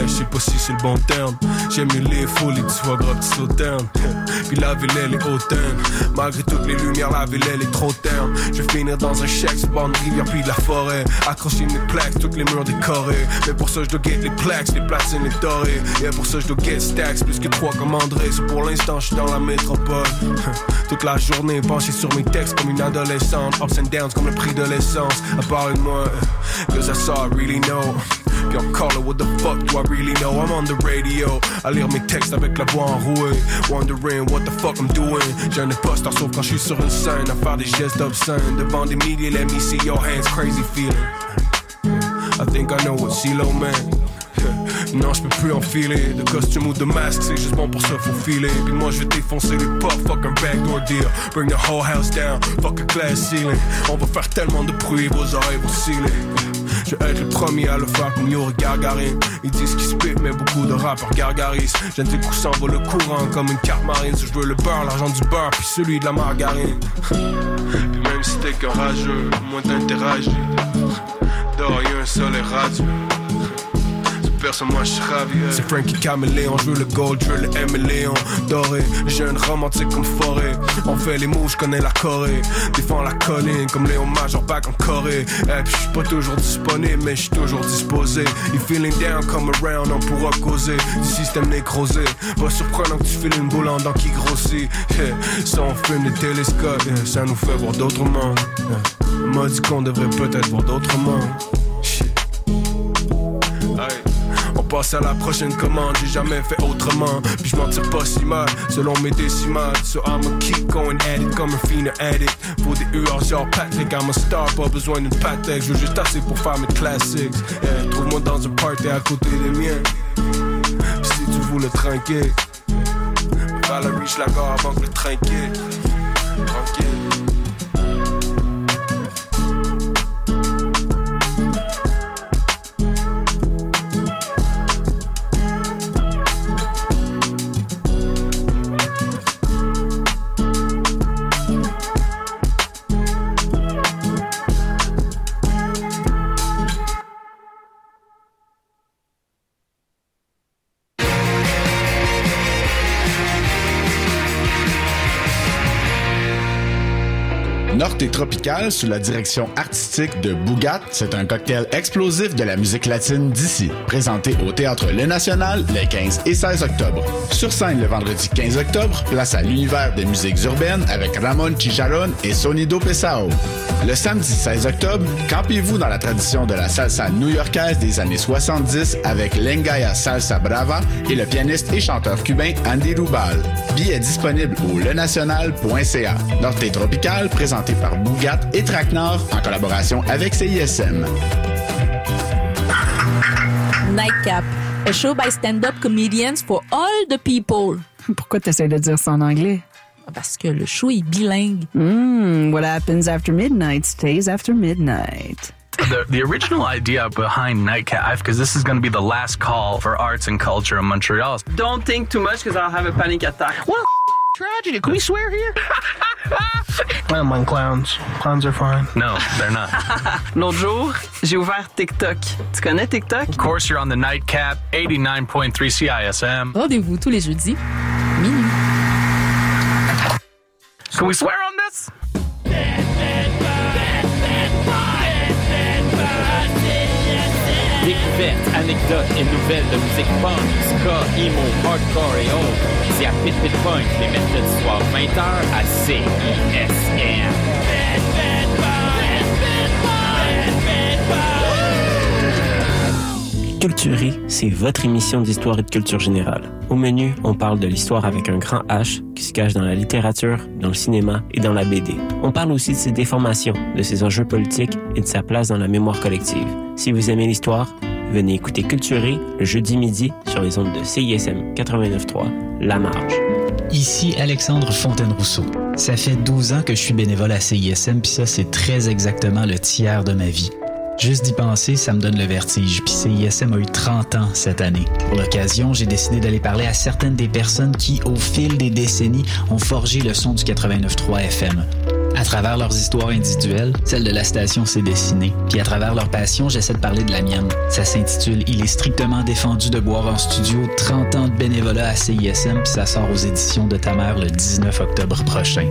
Je sais pas si c'est le bon terme. J'aime les les petits foie gras, petits sauternes. Puis la ville, elle est hautaine. Malgré toutes les lumières, la ville, elle est trop terne. Je vais finir dans un chèque, sur de rivière, puis de la forêt. Accrocher mes plaques, toutes les murs décorés. Mais pour ça, je dois get les plaques, les platines, les dorés. Et pour ça, je dois get stacks, plus que trois comme André. Pour l'instant, je suis dans la métropole. Toute la journée, penché sur mes textes comme une adolescente. Ups and downs comme le prix de l'essence. À part de moi, cause I saw, I really know. Puis encore what the fuck do I really know? I'm on the radio. À lire mes textes avec la voix enrouée. Wondering what the fuck I'm doing. J'ai un imposteur sauf quand je suis sur une scène. À faire des gestes obscènes. Devant des milliers, let me see your hands. Crazy feeling. I think I know what CeeLo man. Non, je peux plus enfiler de costume ou de masque, c'est juste bon pour se faufiler. Puis moi, je vais défoncer les portes, fuck un backdoor deal. Bring the whole house down, fuck a glass ceiling. On va faire tellement de bruit, vos oreilles vont sciller. Je vais être le premier à le faire comme Yuri Gargarine. Ils disent qu'ils spit, mais beaucoup de rappeurs gargarisent. J'aime des coups sans le courant comme une carte marine. Je veux le beurre, l'argent du beurre, puis celui de la margarine. puis même si t'es qu'un rageux, moins t'interagis. Dehors, y'a un soleil radieux personne, moi je suis ravi. C'est Frankie Caméléon, je veux le gold, je veux le M Léon. Doré, jeune romantique comme forêt. On fait les mots, je connais la Corée. Défends la colline comme Léon Major back en Corée. Et puis je suis pas toujours disponible, mais je suis toujours disposé. You feeling down, come around, on pourra causer du système nécrosé. Pas surprenant que tu files une boule en dents qui grossit. Yeah. Ça on fume des télescopes, yeah. ça nous fait voir d'autres mondes. M'a dit qu'on devrait peut-être voir d'autres mondes. Passe à la prochaine commande, j'ai jamais fait autrement. Puis je m'en pas si mal, selon mes décimales. So I'ma keep going at it comme un fiend addict. Pour des UR genre Patrick, I'm a star, pas besoin d'une patek. Je juste assez pour faire mes classics. Yeah, Trouve-moi dans un party à côté des miens. si tu le trinquer, Valerie, je la gare avant que le trinquer. Tranquille. Sous la direction artistique de Bougat. C'est un cocktail explosif de la musique latine d'ici, présenté au Théâtre Le National les 15 et 16 octobre. Sur scène le vendredi 15 octobre, place à l'univers des musiques urbaines avec Ramon Chicharron et Sonido Pesao. Le samedi 16 octobre, campez-vous dans la tradition de la salsa new-yorkaise des années 70 avec Lengaya Salsa Brava et le pianiste et chanteur cubain Andy Rubal. Billets disponibles au lenational.ca. Norte Tropical présenté par Bougat et Traquenard en collaboration avec CISM. Nightcap, a show by stand-up comedians for all the people. Pourquoi tu essaies de dire ça en anglais? Parce que le show est bilingue. Mm, what happens after midnight stays after midnight. The, the original idea behind Nightcap, because this is going to be the last call for arts and culture in Montreal. Don't think too much because I'll have a panic attack. What? Tragedy? Can we swear here? I don't mind clowns. Clowns are fine. No, they're not. L'autre jour, j'ai ouvert TikTok. Tu connais TikTok? Of course, you're on the Nightcap 89.3 CISM. Rendez-vous tous les jeudis, minuit. Can we swear on this? Découvertes, anecdotes et nouvelles de musique punk, ska, emo, hardcore et autres. C'est à Pit Pit Punk les mercredis soirs 20h à CISM. Pit Pit Punk! Culturé, c'est votre émission d'histoire et de culture générale. Au menu, on parle de l'histoire avec un grand H qui se cache dans la littérature, dans le cinéma et dans la BD. On parle aussi de ses déformations, de ses enjeux politiques et de sa place dans la mémoire collective. Si vous aimez l'histoire, venez écouter Culturé le jeudi midi sur les ondes de CISM 89.3, La Marge. Ici Alexandre Fontaine-Rousseau. Ça fait 12 ans que je suis bénévole à CISM, puis ça, c'est très exactement le tiers de ma vie. Juste d'y penser, ça me donne le vertige, puis CISM a eu 30 ans cette année. Pour l'occasion, j'ai décidé d'aller parler à certaines des personnes qui, au fil des décennies, ont forgé le son du 89.3 FM. À travers leurs histoires individuelles, celle de la station s'est dessinée. Puis à travers leur passion, j'essaie de parler de la mienne. Ça s'intitule Il est strictement défendu de boire en studio 30 ans de bénévolat à CISM, puis ça sort aux éditions de ta mère le 19 octobre prochain.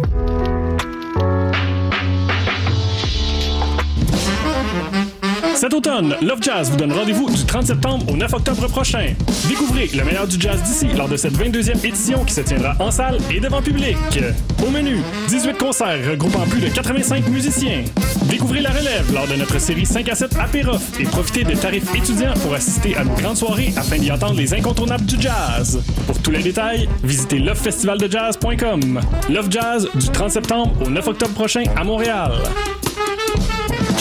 Cet automne, Love Jazz vous donne rendez-vous du 30 septembre au 9 octobre prochain. Découvrez le meilleur du jazz d'ici lors de cette 22e édition qui se tiendra en salle et devant public. Au menu, 18 concerts regroupant plus de 85 musiciens. Découvrez la relève lors de notre série 5 à 7 Apérof et profitez des tarifs étudiants pour assister à nos grandes soirées afin d'y entendre les incontournables du jazz. Pour tous les détails, visitez lovefestivaldejazz.com. Love Jazz du 30 septembre au 9 octobre prochain à Montréal.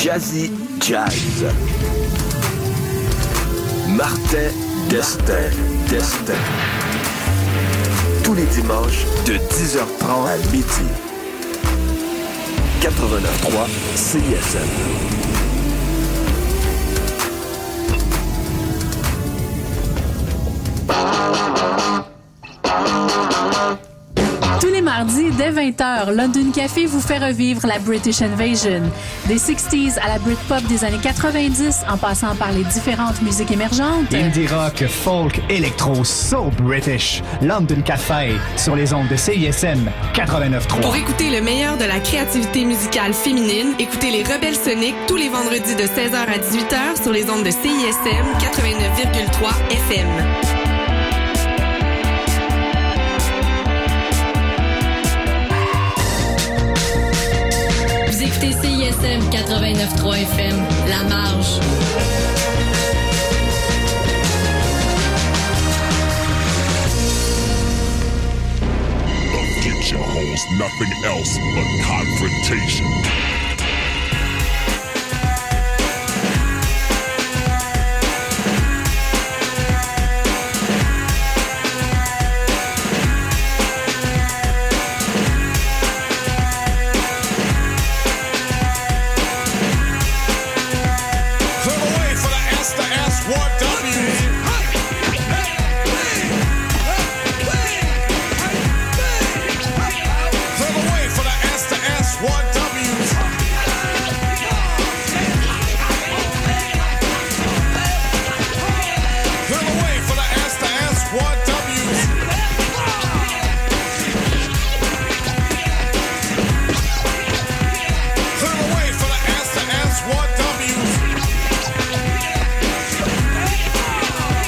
Jazzy Jazz. Martin Destin. Destin. Tous les dimanches de 10h30 à midi. 89.3 CISM. Dès 20h, London Café vous fait revivre la British Invasion. Des 60s à la Britpop des années 90, en passant par les différentes musiques émergentes. Indie rock, folk, électro, so British. London Café, sur les ondes de CISM 89.3. Pour écouter le meilleur de la créativité musicale féminine, écoutez les Rebelles Soniques tous les vendredis de 16h à 18h sur les ondes de CISM 89,3 FM. CISM 89.3 FM, La Marge. The future holds nothing else but confrontation.